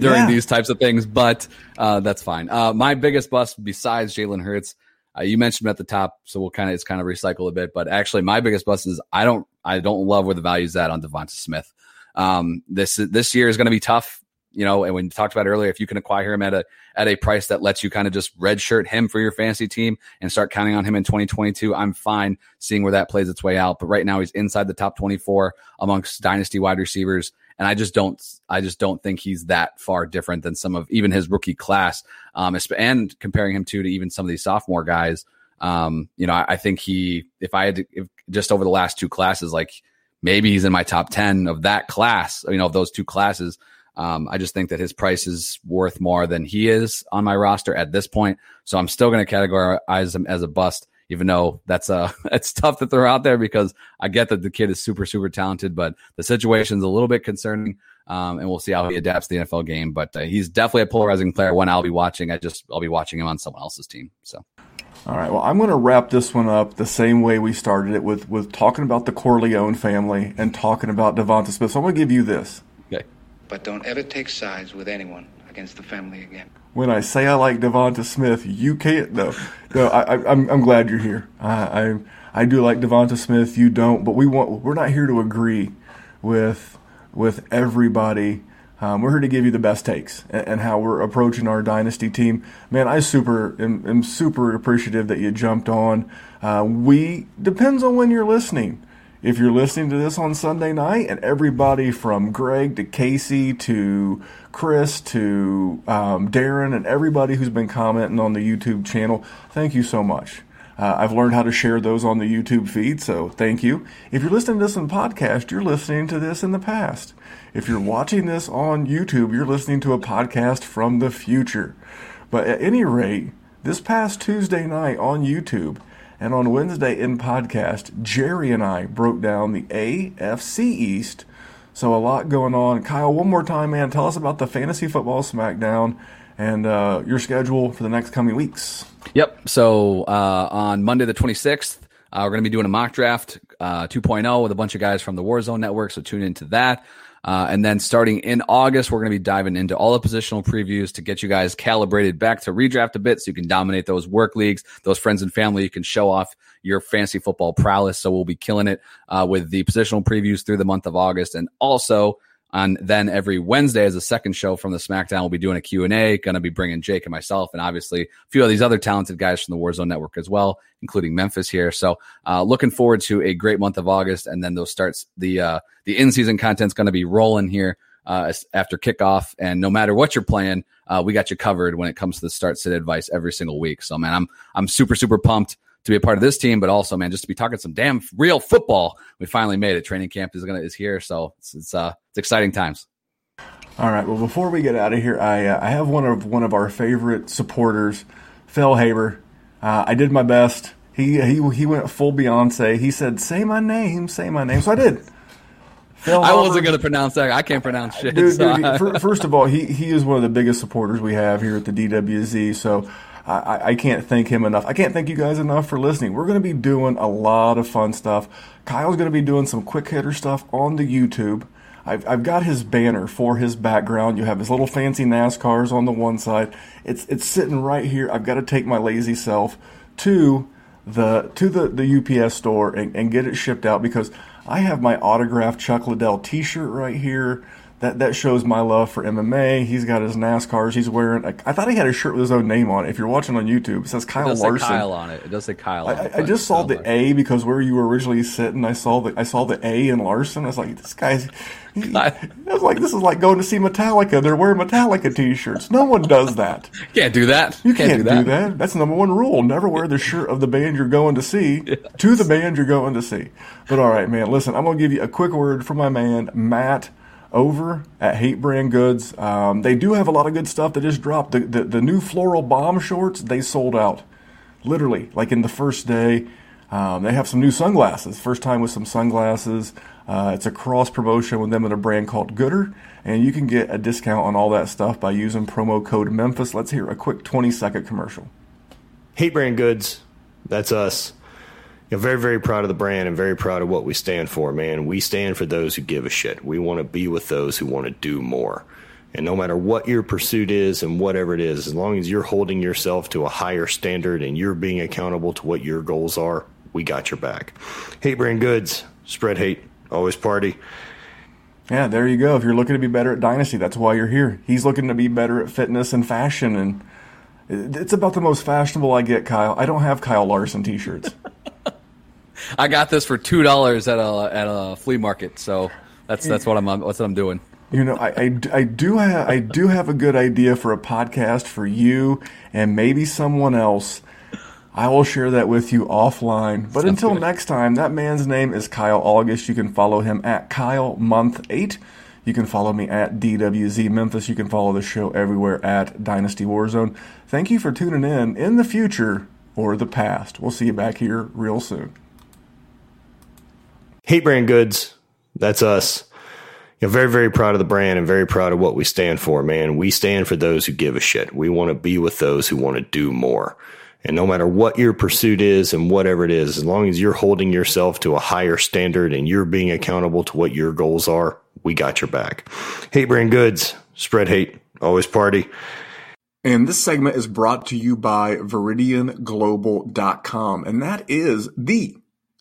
yeah. these types of things, but uh, that's fine. Uh, my biggest bust besides Jalen Hurts. Uh, you mentioned at the top, so we'll kind of it's kind of recycle a bit. But actually, my biggest bust is I don't I don't love where the value's at on DeVonta Smith. Um, this this year is going to be tough you know, and when you talked about earlier, if you can acquire him at a at a price that lets you kind of just redshirt him for your fantasy team and start counting on him in 2022, I'm fine seeing where that plays its way out. But right now, he's inside the top 24 amongst dynasty wide receivers, and I just don't, I just don't think he's that far different than some of even his rookie class, um, and comparing him to to even some of these sophomore guys. Um, you know, I, I think he, if I had to, if just over the last two classes, like maybe he's in my top 10 of that class, you know, of those two classes. Um, I just think that his price is worth more than he is on my roster at this point. So I'm still going to categorize him as a bust, even though that's uh *laughs* it's tough to throw out there because I get that the kid is super super talented, but the situation's a little bit concerning. Um, and we'll see how he adapts the NFL game. But uh, he's definitely a polarizing player. One I'll be watching. I just I'll be watching him on someone else's team. So. All right. Well, I'm going to wrap this one up the same way we started it with with talking about the Corleone family and talking about DeVonta Smith. So I'm going to give you this. But don't ever take sides with anyone against the family again. When I say I like DeVonta Smith, you can't. No, no. I, I, I'm I'm glad you're here. I, I I do like DeVonta Smith. You don't, but we want. We're not here to agree with with everybody. Um, we're here to give you the best takes and, and, how we're approaching our dynasty team. Man, I super am, am super appreciative that you jumped on. Uh, we depends on when you're listening. If you're listening to this on Sunday night, and everybody from Greg to Casey to Chris to um, Darren and everybody who's been commenting on the YouTube channel, thank you so much. Uh, I've learned how to share those on the YouTube feed, so thank you. If you're listening to this in podcast, you're listening to this in the past. If you're watching this on YouTube, you're listening to a podcast from the future. But at any rate, this past Tuesday night on YouTube and on Wednesday in podcast, Jerry and I broke down the AFC East. So a lot going on. Kyle, one more time, man, tell us about the Fantasy Football Smackdown and uh, your schedule for the next coming weeks. Yep. So uh, on Monday the 26th, uh, we're going to be doing a mock draft uh, 2.0 with a bunch of guys from the Warzone Network. So tune into that. Uh, and then starting in August, we're going to be diving into all the positional previews to get you guys calibrated back to redraft a bit so you can dominate those work leagues, those friends and family. You can show off your fantasy football prowess. So we'll be killing it uh, with the positional previews through the month of August. And also, and then every Wednesday as a second show from the SmackDown, we'll be doing a Q&A, going to be bringing Jake and myself and obviously a few of these other talented guys from the Warzone Network as well, including Memphis here. So uh, looking forward to a great month of August. And then those starts, the, uh, the in-season content's going to be rolling here uh, after kickoff. And no matter what you're playing, uh, we got you covered when it comes to the start sit advice every single week. So man, I'm, I'm super, super pumped to be a part of this team, but also, man, just to be talking some damn real football. We finally made it. Training camp is gonna is here, so it's it's, uh, it's exciting times. All right. Well, before we get out of here, I uh, I have one of one of our favorite supporters, Phil Haber. Uh, I did my best. He he he went full Beyonce. He said, "Say my name, say my name." So I did. Phil I wasn't going to pronounce that. I can't pronounce shit. Dude, so. dude, first of all, he he is one of the biggest supporters we have here at the DWZ. So I, I can't thank him enough. I can't thank you guys enough for listening. We're going to be doing a lot of fun stuff. Kyle's going to be doing some quick hitter stuff on the YouTube. I've, I've got his banner for his background. You have his little fancy NASCARs on the one side. It's it's sitting right here. I've got to take my lazy self to the to the, the UPS store and, and get it shipped out because I have my autographed Chuck Liddell T-shirt right here that that shows my love for MMA. He's got his NASCARs. He's wearing. A, I thought he had a shirt with his own name on it. If you're watching on YouTube, it says Kyle it Larson. Kyle on it. It does say Kyle. I, I just saw the A because where you were originally sitting, I saw the I saw the A in Larson. I was like, this guy's. He, *laughs* I was like, this is like going to see Metallica. They're wearing Metallica T-shirts. No one does that. *laughs* can't do that. You can't, can't do, that. do, that. That's the number one rule. Never wear the shirt of the band you're going to see *laughs* yes. to the band you're going to see. But all right, man. Listen, I'm gonna give you a quick word from my man Matt over at Hate Brand Goods. Um, they do have a lot of good stuff that just dropped. The, the, the new floral bomb shorts, they sold out. Literally, like in the first day. Um, they have some new sunglasses. First time with some sunglasses. Uh, it's a cross promotion with them and a brand called Gooder. And you can get a discount on all that stuff by using promo code Memphis. Let's hear a quick 20 second commercial. Hate Brand Goods, that's us know, very, very proud of the brand and very proud of what we stand for, man. We stand for those who give a shit. We want to be with those who want to do more. And no matter what your pursuit is and whatever it is, as long as you're holding yourself to a higher standard and you're being accountable to what your goals are, we got your back. Hate brand goods, spread hate, always party. Yeah, there you go. If you're looking to be better at Dynasty, that's why you're here. He's looking to be better at fitness and fashion, and it's about the most fashionable I get, Kyle. I don't have Kyle Larson t-shirts. *laughs* I got this for two dollars at a at a flea market, so that's that's what I'm that's what I'm doing. You know, I, I, I do have I do have a good idea for a podcast for you and maybe someone else. I will share that with you offline. But Sounds until good. next time, that man's name is Kyle August. You can follow him at Kyle Month Eight. You can follow me at DWZ Memphis. You can follow the show everywhere at Dynasty Warzone. Thank you for tuning in in the future or the past. We'll see you back here real soon. Hate Brand Goods, that's us. You know, very, very proud of the brand and very proud of what we stand for, man. We stand for those who give a shit. We want to be with those who want to do more. And no matter what your pursuit is and whatever it is, as long as you're holding yourself to a higher standard and you're being accountable to what your goals are, we got your back. Hate Brand Goods, spread hate, always party. And this segment is brought to you by VeridianGlobal.com. And that is the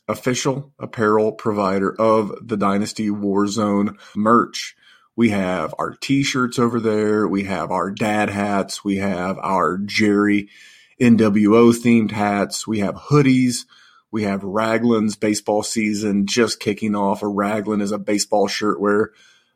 official apparel provider of the Dynasty Warzone merch. We have our t-shirts over there. We have our dad hats. We have our Jerry NWO themed hats. We have hoodies. We have Raglan's baseball season just kicking off. A Raglan is a baseball shirt where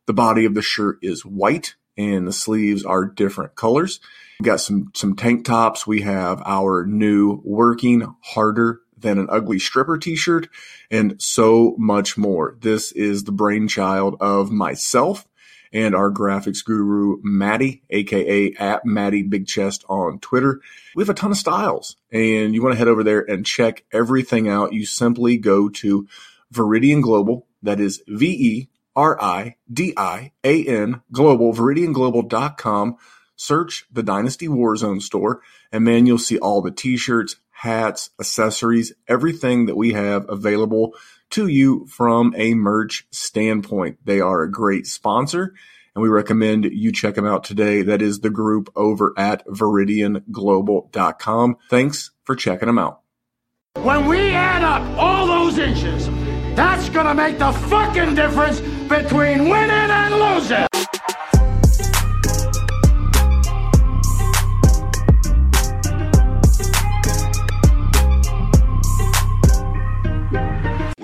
the body of the shirt is white and the sleeves are different colors. We've got some some tank tops. We have our new working harder than an ugly stripper t-shirt and so much more. This is the brainchild of myself and our graphics guru Maddie, aka at Maddie Big Chest on Twitter. We have a ton of styles, and you want to head over there and check everything out. You simply go to Veridian Global. That is V E R I D I A N Global, VeridianGlobal.com. Search the Dynasty Warzone store, and man, you'll see all the t-shirts, hats, accessories, everything that we have available to you from a merch standpoint. They are a great sponsor and we recommend you check them out today. That is the group over at veridianglobal.com. Thanks for checking them out. When we add up all those inches, that's gonna make the fucking difference between winning and losing.